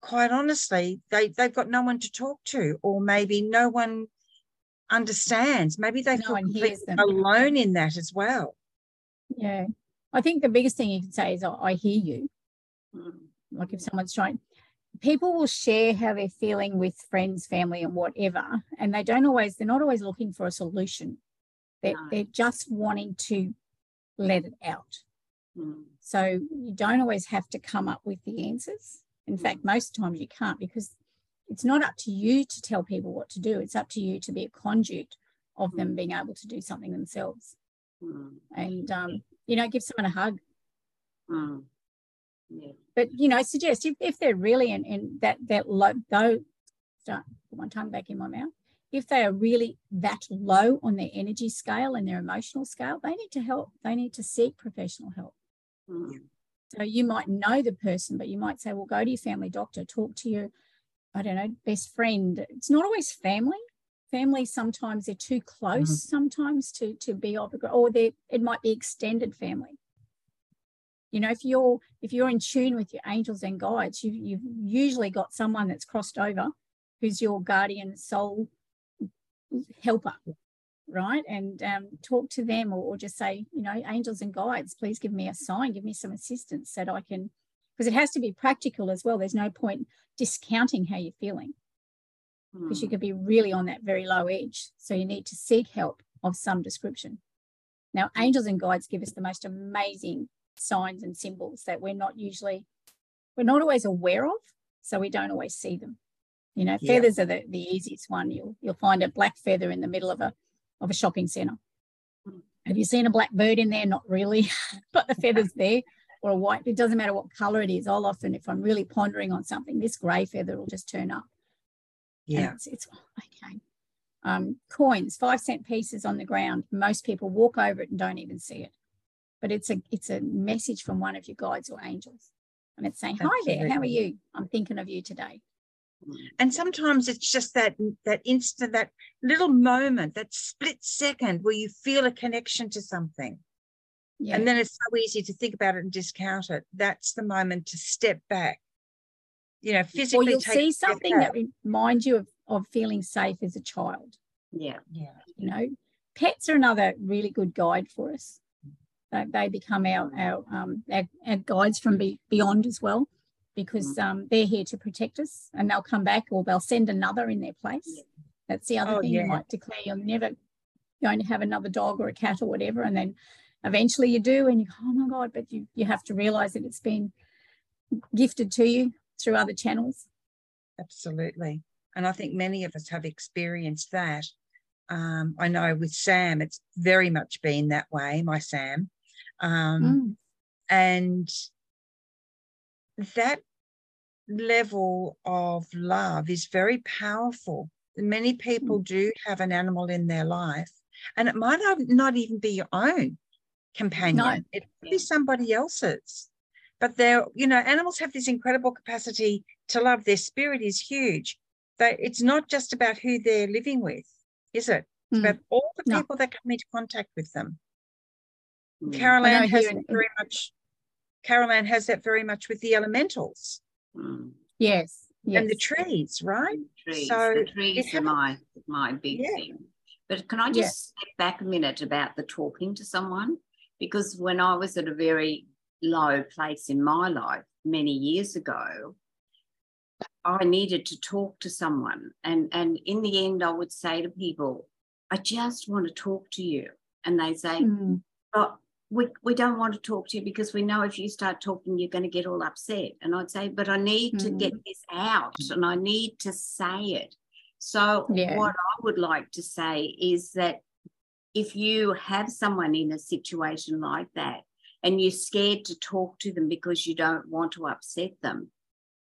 quite honestly, they, they've got no one to talk to, or maybe no one understands. Maybe they No feel one completely hears them. alone in that as well. Yeah. I think the biggest thing you can say is, "I- I hear you. Mm. Like if someone's trying, people will share how they're feeling with friends, family, and whatever. And they don't always, they're not always looking for a solution. They're, No. they're just wanting to let it out. Mm. So you don't always have to come up with the answers. In fact, most times you can't because it's not up to you to tell people what to do. It's up to you to be a conduit of them being able to do something themselves. Mm. And, um, you know, give someone a hug. Mm. Yeah. But, you know, suggest if, if they're really in, in that, that low, though, start, put my tongue back in my mouth. If they are really that low on their energy scale and their emotional scale, they need to help. They need to seek professional help. Mm. So you might know the person, but you might say, well, go to your family doctor, talk to your, I don't know, best friend. It's not always family. Family sometimes they're too close sometimes to to be of a gr- or they it might be extended family. You know, if you're if you're in tune with your angels and guides, you you've usually got someone that's crossed over who's your guardian soul helper, right? And um, talk to them or, or just say, you know, angels and guides, please give me a sign, give me some assistance that I can, because it has to be practical as well. There's no point discounting how you're feeling because you Mm. could be really on that very low edge. So you need to seek help of some description. Now, angels and guides give us the most amazing signs and symbols that we're not usually, we're not always aware of, so we don't always see them. You know, Yeah. feathers are the, the easiest one. You'll you'll find a black feather in the middle of a of a shopping centre. Have you seen a black bird in there? Not really, but the feather's there. Or a white, it doesn't matter what colour it is. I'll often, if I'm really pondering on something, this grey feather will just turn up. Yeah. It's, it's, okay. Um, coins, five cent pieces on the ground. Most people walk over it and don't even see it. But it's a it's a message from one of your guides or angels. And it's saying, Hi there, how are you? I'm thinking of you today and sometimes it's just that that instant that little moment that split second where you feel a connection to something yeah. and then it's so easy to think about it and discount it that's the moment to step back you know physically or you'll see something that reminds you of, of feeling safe as a child yeah yeah you know pets are another really good guide for us they, they become our our, um, our, our guides from be, beyond as well because mm. um, they're here to protect us and they'll come back or they'll send another in their place. That's the other oh, thing yeah. you might declare you're never going to have another dog or a cat or whatever. And then eventually you do and you go, oh my God, but you, you have to realize that it's been gifted to you through other channels. Absolutely. And I think many of us have experienced that. Um, I know with Sam, it's very much been that way, my Sam. Um, mm. And that level of love is very powerful. Many people mm. do have an animal in their life, and it might not even be your own companion, no. it could be somebody else's. But they're, you know, animals have this incredible capacity to love. Their spirit is huge. But it's not just about who they're living with, is it? It's mm. about all the people no. that come into contact with them. Mm. Caroline has very much Caroline has that very much with the elementals. Mm. Yes, yes. And the trees, right? The trees. So the trees are my, my big yeah. thing. But can I just yeah. step back a minute about the talking to someone? Because when I was at a very low place in my life many years ago, I needed to talk to someone. And, and in the end, I would say to people, I just want to talk to you. And they say, mm. but we, we don't want to talk to you because we know if you start talking, you're going to get all upset. And I'd say, but I need mm. to get mm. this out and I need to say it. So, yeah. what I would like to say is that if you have someone in a situation like that and you're scared to talk to them because you don't want to upset them,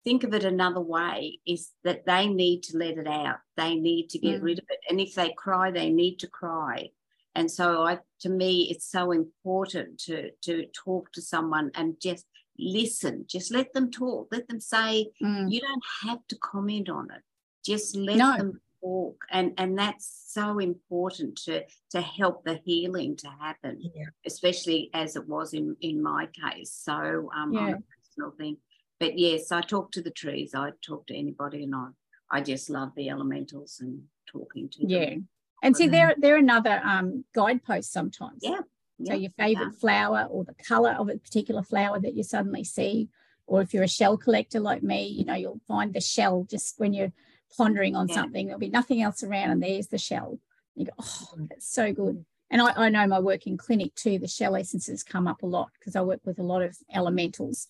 think of it another way is that they need to let it out. They need to get mm. rid of it. And if they cry, they need to cry. And so I to me it's so important to to talk to someone and just listen. Just let them talk. Let them say mm. you don't have to comment on it. Just let no. them talk. And and that's so important to to help the healing to happen, yeah. especially as it was in in my case. So um yeah. on a personal thing. But yes, I talk to the trees. I talk to anybody and I I just love the elementals and talking to yeah. them. And see, they're they're another um, guidepost sometimes. Yeah. So your favorite yeah. flower or the color of a particular flower that you suddenly see, or if you're a shell collector like me, you know you'll find the shell just when you're pondering on yeah. something. There'll be nothing else around, and there's the shell. You go, oh, that's so good. And I, I know my work in clinic too. The shell essences come up a lot because I work with a lot of elementals,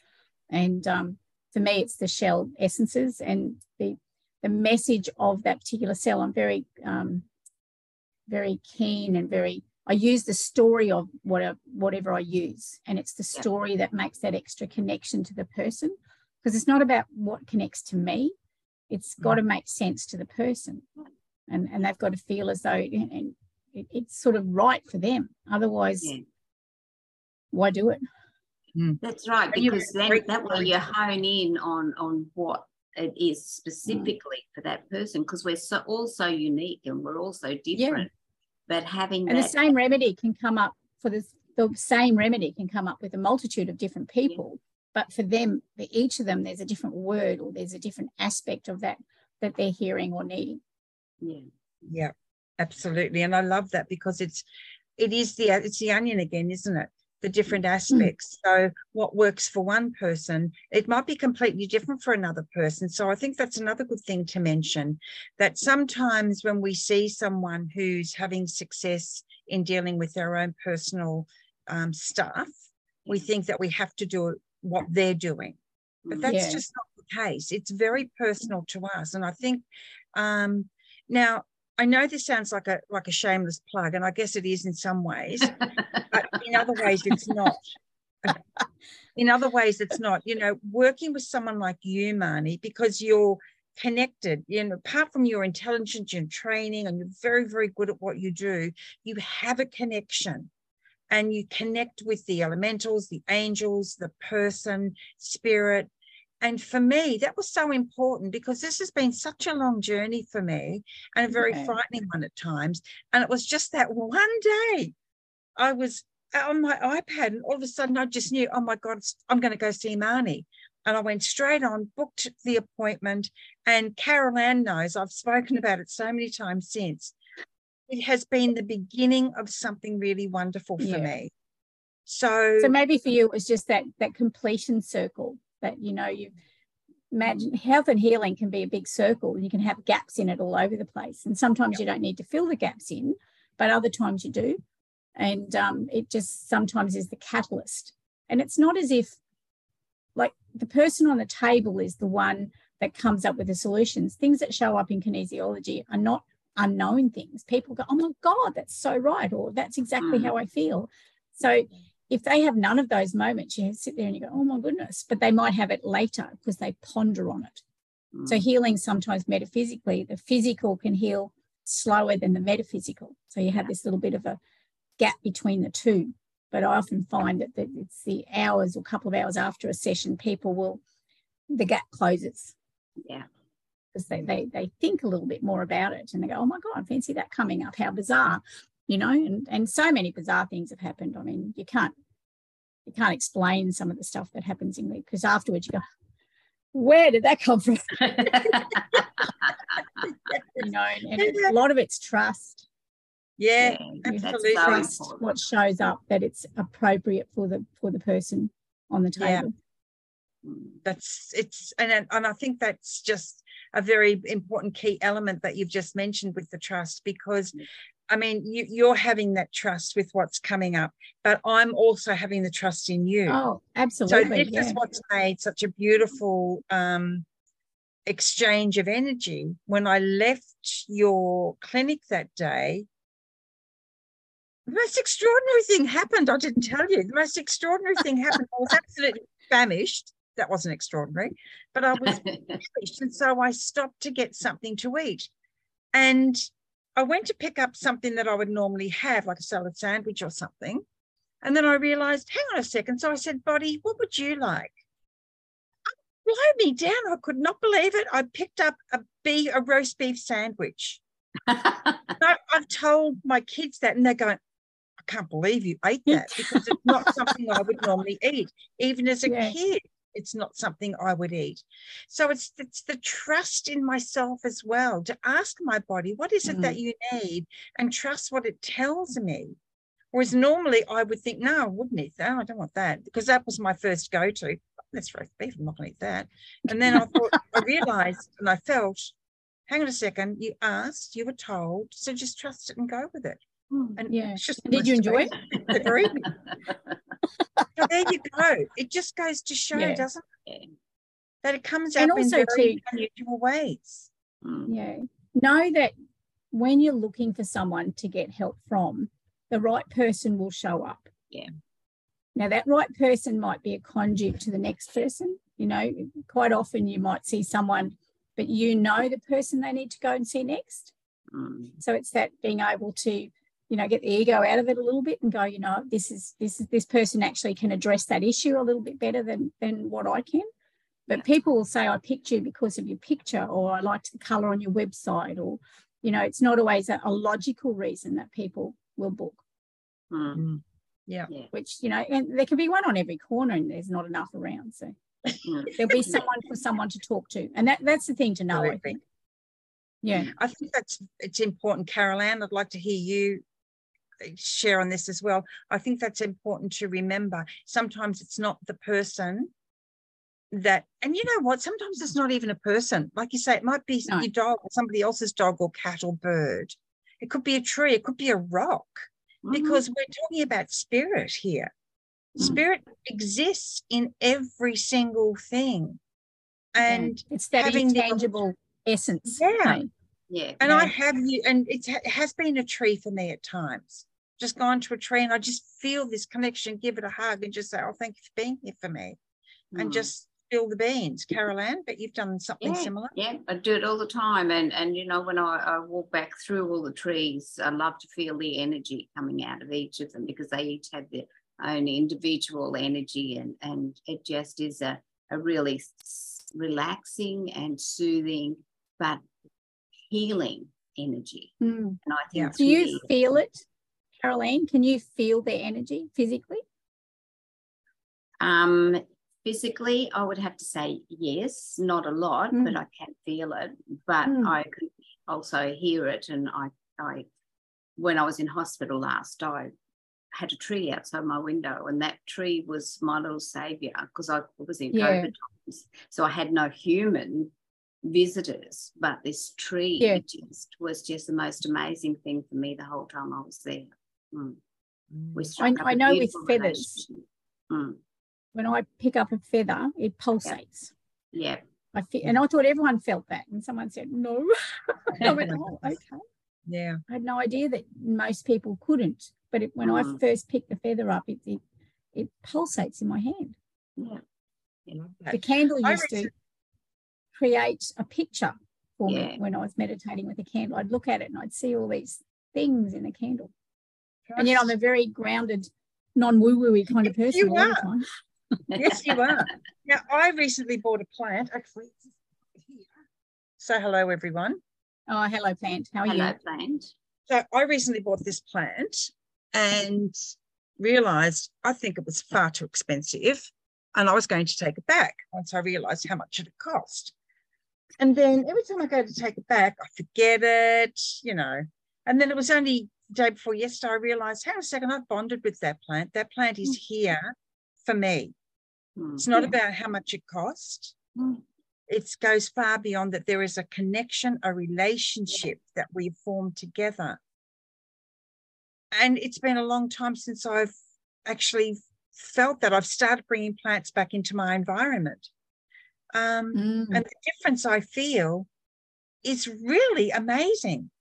and um, for me, it's the shell essences and the the message of that particular cell. I'm very um, very keen and very I use the story of whatever whatever I use, and it's the story that makes that extra connection to the person because it's not about what connects to me. It's got to make sense to the person, and and they've got to feel as though and it, it's sort of right for them. Otherwise, yeah. why do it? Hmm. That's right, because then that way you hone in on on what it is specifically mm. for that person because we're so all so unique and we're all so different. Yeah. But having and that, the same remedy can come up for this the same remedy can come up with a multitude of different people. Yeah. But for them, for each of them, there's a different word or there's a different aspect of that that they're hearing or needing. Yeah. Yeah, absolutely. And I love that because it's it is the it's the onion again, isn't it? the different hmm. aspects. Mm. So, what works for one person, it might be completely different for another person. So, I think that's another good thing to mention that sometimes when we see someone who's having success in dealing with their own personal um, stuff, we think that we have to do what they're doing. But that's yeah. just not the case. It's very personal to us. And I think um, now, I know this sounds like a like a shameless plug, and I guess it is in some ways, but in other ways it's not. in other ways it's not. You know, working with someone like you, Marney, because you're connected. You know, apart from your intelligence and training, and you're very, very good at what you do, you have a connection and you connect with the elementals, the angels, the person, spirit. And for me, that was so important because this has been such a long journey for me and a very okay. frightening one at times. And it was just that one day I was uh, on my iPad and all of a sudden I just knew, oh my God, I'm going to go see Marney. And I went straight on, booked the appointment. And Carol Anne knows I've spoken about it so many times since. It has been the beginning of something really wonderful for yeah. me. So, so maybe for you it was just that that completion circle that you know you imagine health and healing can be a big circle and you can have gaps in it all over the place and sometimes you don't need to fill the gaps in but other times you do and um, it just sometimes is the catalyst and it's not as if like the person on the table is the one that comes up with the solutions. Things that show up in kinesiology are not unknown things. People go, oh my God, that's so right, or that's exactly mm. how I feel. So if they have none of those moments, you sit there and you go, oh my goodness, but they might have it later because they ponder on it. Mm. So healing sometimes metaphysically, the physical can heal slower than the metaphysical. So you have this little bit of a gap between the two. But I often find that, that it's the hours or couple of hours after a session, people will, the gap closes. Yeah. Because they, they, they think a little bit more about it and they go, oh my God, fancy that coming up. How bizarre, you know, and, and so many bizarre things have happened. I mean, you can't, you can't explain some of the stuff that happens in there because afterwards you go, where did that come from? you know, and, and a lot of it's trust yeah, absolutely. Trust what shows up that it's appropriate for the for the person on the table. Yeah. That's it's and and I think that's just a very important key element that you've just mentioned with the trust because I mean, you, you're having that trust with what's coming up, but I'm also having the trust in you. Oh, absolutely. So this yeah. is what's made such a beautiful um, exchange of energy. When I left your clinic that day, the most extraordinary thing happened. I didn't tell you. The most extraordinary thing happened. I was absolutely famished. That wasn't extraordinary, but I was famished. And so I stopped to get something to eat. And I went to pick up something that I would normally have, like a salad sandwich or something. And then I realized, hang on a second. So I said, Body, what would you like? Blow me down. I could not believe it. I picked up a beef, a roast beef sandwich. so I've told my kids that, and they're going, I can't believe you ate that because it's not something I would normally eat. Even as a yeah. kid, it's not something I would eat. So it's it's the trust in myself as well to ask my body, what is it mm. that you need, and trust what it tells me. Whereas normally I would think, no, I wouldn't eat that. I don't want that because that was my first go to. That's roast beef. I'm not going to eat that. And then I thought, I realized and I felt, hang on a second, you asked, you were told, so just trust it and go with it. Hmm, and yeah. just did you enjoy it? so there you go. It just goes to show, yeah. doesn't it? That it comes out and in very to, unusual ways. Hmm. Yeah. Know that when you're looking for someone to get help from, the right person will show up. Yeah. Now that right person might be a conduit to the next person. You know, quite often you might see someone, but you know the person they need to go and see next. Mm. So it's that being able to you know get the ego out of it a little bit and go you know this is this is this person actually can address that issue a little bit better than than what i can. But people will say i picked you because of your picture or i liked the color on your website or you know it's not always a, a logical reason that people will book. Mm. yeah. Which you know and there can be one on every corner and there's not enough around so. Mm. there'll be someone for someone to talk to and that that's the thing to know i think. Yeah. I think that's it's important carol anne i'd like to hear you share on this as well. I think that's important to remember. Sometimes it's not the person that, and you know what? Sometimes it's not even a person. Like you say, it might be no. your dog or somebody else's dog or cat or bird. It could be a tree, it could be a rock, mm-hmm. because we're talking about spirit here. Mm-hmm. Spirit exists in every single thing. And yeah. it's that intangible the, essence. Yeah. Yeah. And Yeah. I have you, and it has been a tree for me at times. Just gone to a tree and I just feel this connection, give it a hug and just say, Oh, thank you for being here for me. And Mm. just spill the beans, Carol Anne, but you've done something Yeah, similar. Yeah, I do it all the time. And and you know, when I, I walk back through all the trees, I love to feel the energy coming out of each of them because they each have their own individual energy and and it just is a, a really relaxing and soothing but healing energy. Mm. And I think Yeah. Do you feel it, Caroline? Can you feel their energy physically? Um, physically, I would have to say yes, not a lot, but Mm. I can feel it. But Mm. I could also hear it. And I, I, when I was in hospital last, I had a tree outside my window, and that tree was my little savior because I was in Yeah. COVID times, so I had no human visitors, but this tree Yeah. just was just the most amazing thing for me the whole time I was there. Mm. We I, struck up I a know with feathers. Mm. when I pick up a feather, it pulsates. Yeah. I feel, and I thought everyone felt that, and someone said no. I went, oh, okay. Yeah. I had no idea that most people couldn't. But it, when I Mm. first picked the feather up, it, it it pulsates in my hand. Yeah. The candle used to create a picture for Yeah. me when I was meditating with a candle. I'd look at it and I'd see all these things in the candle. And yet I'm a very grounded, non woo woo kind of person you all the are. time. yes, you are. Now, I recently bought a plant. Actually, it's here. say hello, everyone. Oh, hello, plant. How are Hello, you? plant. So I recently bought this plant and realized I think it was far too expensive. And I was going to take it back once I realized how much it had cost. And then every time I go to take it back, I forget it, you know. And then it was only the day before yesterday, I realized, hang on a second, I've bonded with that plant. That plant is here for me. Mm. It's not Yeah. about how much it cost. Mm. It goes far beyond that. There is a connection, a relationship that we've formed together. And it's been a long time since I've actually felt that I've started bringing plants back into my environment. Um, Mm. And the difference I feel is really amazing.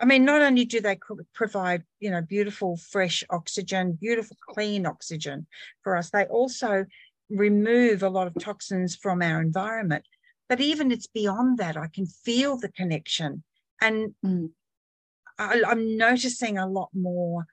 I mean, not only do they provide, you know, beautiful, fresh oxygen, beautiful, clean oxygen for us, they also remove a lot of toxins from our environment. But even it's beyond that, I can feel the connection. And Mm. I, I'm noticing a lot more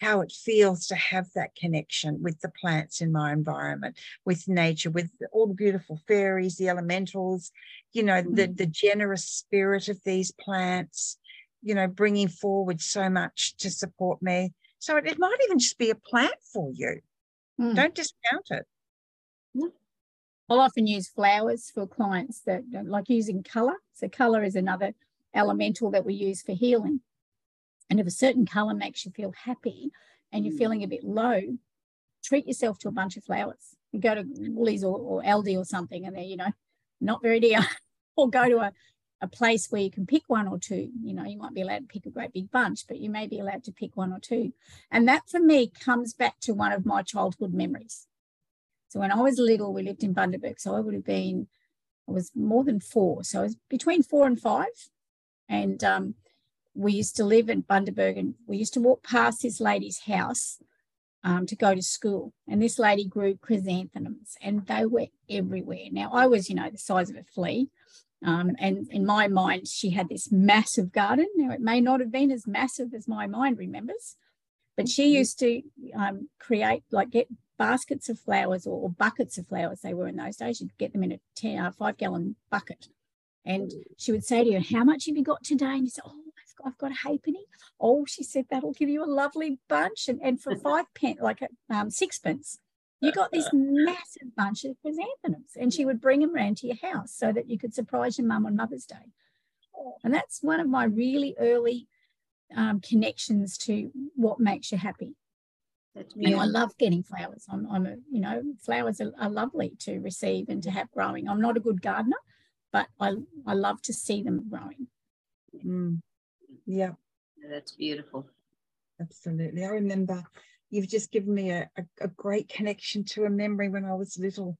how it feels to have that connection with the plants in my environment, with nature, with all the beautiful fairies, the elementals, you know, the, the generous spirit of these plants, you know, bringing forward so much to support me. So it, it might even just be a plant for you. Mm. Don't discount it. I'll often use flowers for clients that like using color. So, color is another elemental that we use for healing. And if a certain color makes you feel happy and you're Mm. feeling a bit low, treat yourself to a bunch of flowers. You go to Woolies or, or Aldi or something, and they're, you know, not very dear. or go to a, a place where you can pick one or two. You know, you might be allowed to pick a great big bunch, but you may be allowed to pick one or two. And that for me comes back to one of my childhood memories. So when I was little, we lived in Bundaberg. So I would have been, I was more than four. So I was between four and five. And um, we used to live in Bundaberg and we used to walk past this lady's house um, to go to school. And this lady grew chrysanthemums and they were everywhere. Now I was, you know, the size of a flea. Um, and in my mind, she had this massive garden. Now it may not have been as massive as my mind remembers, but she used to um, create, like, get baskets of flowers or, or buckets of flowers. They were in those days. You'd get them in a 10, uh, five gallon bucket. And she would say to you, How much have you got today? And you say, Oh, I've got, I've got a halfpenny. Oh, she said, That'll give you a lovely bunch. And, and for five pence, like a, um, sixpence, you got this massive bunch of chrysanthemums. And she would bring them around to your house so that you could surprise your mum on Mother's Day. And that's one of my really early um, connections to what makes you happy. That's And I love getting flowers. I'm, I'm a, you know, flowers are, are lovely to receive and to have growing. I'm not a good gardener, but I, I love to see them growing. Mm. Yeah, That's beautiful. absolutely. I remember you've just given me a, a, a great connection to a memory when I was little,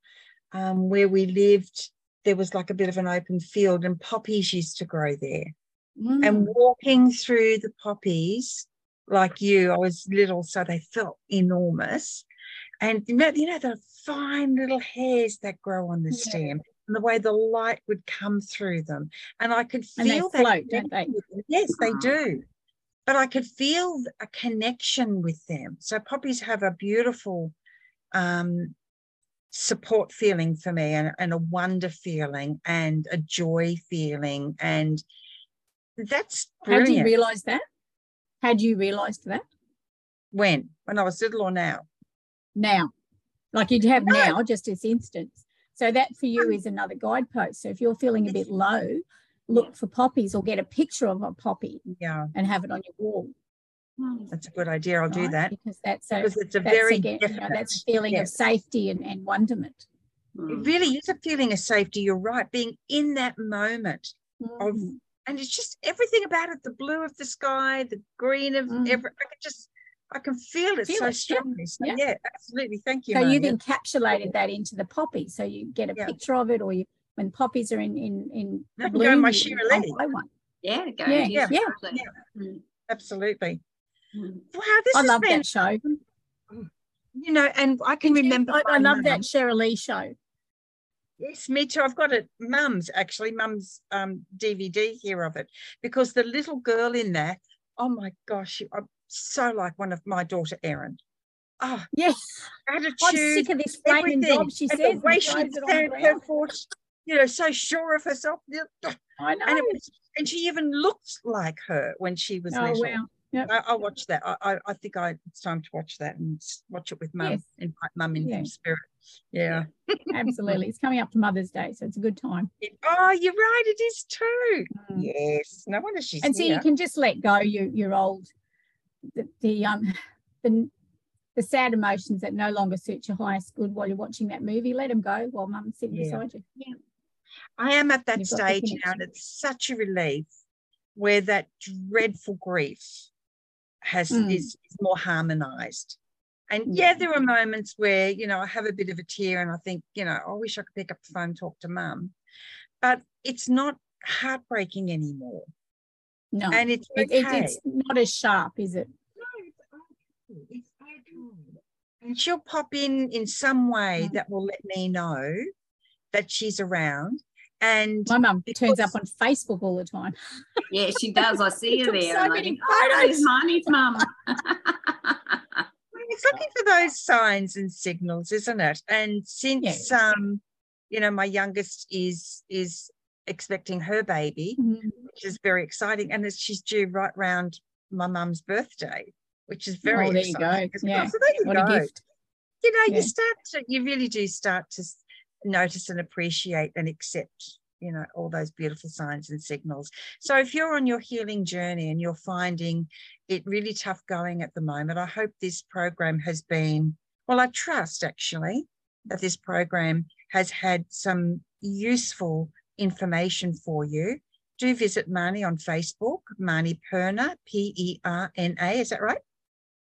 um, where we lived there was like a bit of an open field and poppies used to grow there. Mm. And walking through the poppies, like you, I was little, so they felt enormous. And you know, you know the fine little hairs that grow on the Yeah. stem and the way the light would come through them. And I could And they feel that. float, don't they? connection with them. Yes, they Ah. do. But I could feel a connection with them. So poppies have a beautiful um, support feeling for me and, and a wonder feeling and a joy feeling. And that's How do you realize that? Had you realize that when? When I was little or now? now? Like you'd have No. now, just as instance. So that for you is another guidepost. So if you're feeling a bit low, look for poppies or get a picture of a poppy Yeah, and have it on your wall. that's a good idea. I'll do that because that's a because it's a that's very again, you know, that's a feeling yeah. of safety and, and wonderment. It really is a feeling of safety. You're right. Being in that moment. Of- Mm. and it's just everything about it the blue of the sky the green of Mm. every i can just i can feel it Feel so it, yeah, strongly so yeah. yeah. absolutely thank you So you've Marney. encapsulated that into the poppy. So you get a Yeah. picture of it, or you when poppies are in in in I can go bloom, my you- Shira Lee. buy one. Yeah, go Yeah, yeah, yeah. Yeah. Mm, absolutely mm. wow this I has love been that show. you know and i can remember I, I love mum. that Shiralee show. yes me too i've got it mum's actually mum's um dvd here of it because the little girl in there oh my gosh i'm so like one of my daughter erin oh Yes, attitude I'm sick of this flaming job. She and says the way and she throws it on the turned her ground. foot, you know, so sure of herself. I know. And, was, and she even looked like her when she was oh little. wow. Yep. I, I'll watch that. I, I, I think I, it's time to watch that and watch it with mum. Yes. Invite mum in Yeah. spirit. Yeah. Absolutely. It's coming up to Mother's Day, so it's a good time. It- oh, you're right. It is too. Mm. Yes. No wonder she's and so you can just let go your your old the, the um the the sad emotions that no longer suit your highest good while you're watching that movie. Let them go while mum's sitting Yeah. beside you. I am at that You've stage now, and it's such a relief where that dreadful grief has Mm. is, is more harmonized. And Yeah. yeah, there are moments where you know I have a bit of a tear, and I think you know I wish I could pick up the phone and talk to mum, but it's not heartbreaking anymore, No, and it's okay. it, it's not as sharp, is it? No, it's okay. It's okay. And she'll pop in in some way Mm. that will let me know that she's around. And My mum turns up on Facebook all the time. Yeah, she does. I see her there. so and I many think, oh, photos." there's Marney's mum. it's looking for those signs and signals, isn't it? And since um, you know, my youngest is is expecting her baby, Mhm. which is very exciting, and it's, she's due right round my mum's birthday, which is very Oh, there you go. exciting well. Yeah. So there you What go. a gift. you know, Yeah. you start to, you really do start to s- notice and appreciate and accept, you know, all those beautiful signs and signals. So if you're on your healing journey and you're finding it really tough going at the moment, I hope this program has been, well, I trust actually that this program has had some useful information for you. Do visit Marney on Facebook, Marney Perna, P E R N A. Is that right?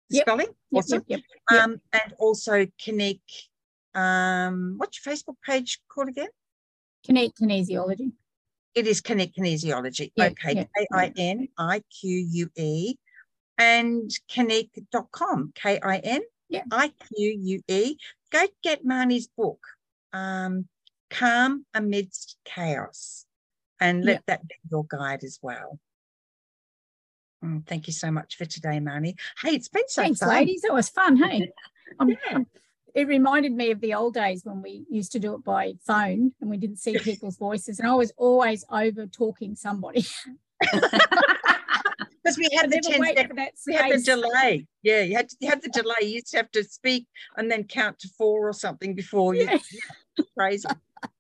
Yep. Spelling? Yep, Awesome yep, yep. Yep. um, and also Kinique. Um, what's your Facebook page called again? Kinique kinesiology. It is Kinique Kinesiology. Yeah, okay, yeah, K I N I Q U E, and kinique.com, K I N Yeah. I Q U E. Go get Marney's book, um, Calm Amidst Chaos, and let that be your guide as well. Mm, thank you so much for today, Marney. Hey, it's been so Thanks, fun. ladies. That was fun, hey? I'm- Yeah. I'm- it reminded me of the old days when we used to do it by phone and we didn't see people's voices. And I was always over talking somebody. Because we had the never 10 wait step for that we had the delay. Yeah, you had to you had the delay. You used to have to speak and then count to four or something before you. Yeah. Yeah, crazy.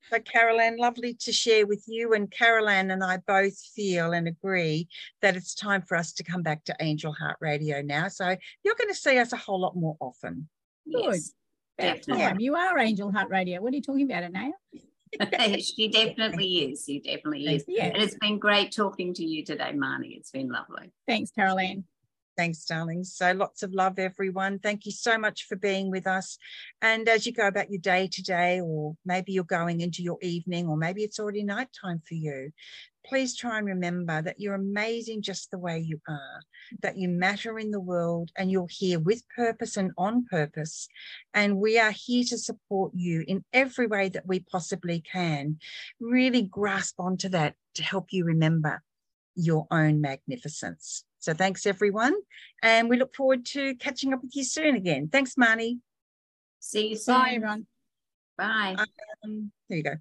So, Carol Anne, lovely to share with you. And Carol Anne and I both feel and agree that it's time for us to come back to Angel Heart Radio now. So you're going to see us a whole lot more often. yes, About definitely. time. You are Angel Heart Radio. What are you talking about, Anayah? she definitely is. She definitely is. Yeah. And it's been great talking to you today, Marney. It's been lovely. Thanks, Caroline. Thanks, darlings. So lots of love, everyone. Thank you so much for being with us. And as you go about your day today, or maybe you're going into your evening, or maybe it's already nighttime for you, please try and remember that you're amazing just the way you are, that you matter in the world and you're here with purpose and on purpose. And we are here to support you in every way that we possibly can. Really grasp onto that to help you remember your own magnificence. So thanks, everyone. And we look forward to catching up with you soon again. Thanks, Marnie. See you soon. Bye, everyone. Bye. Um, there you go.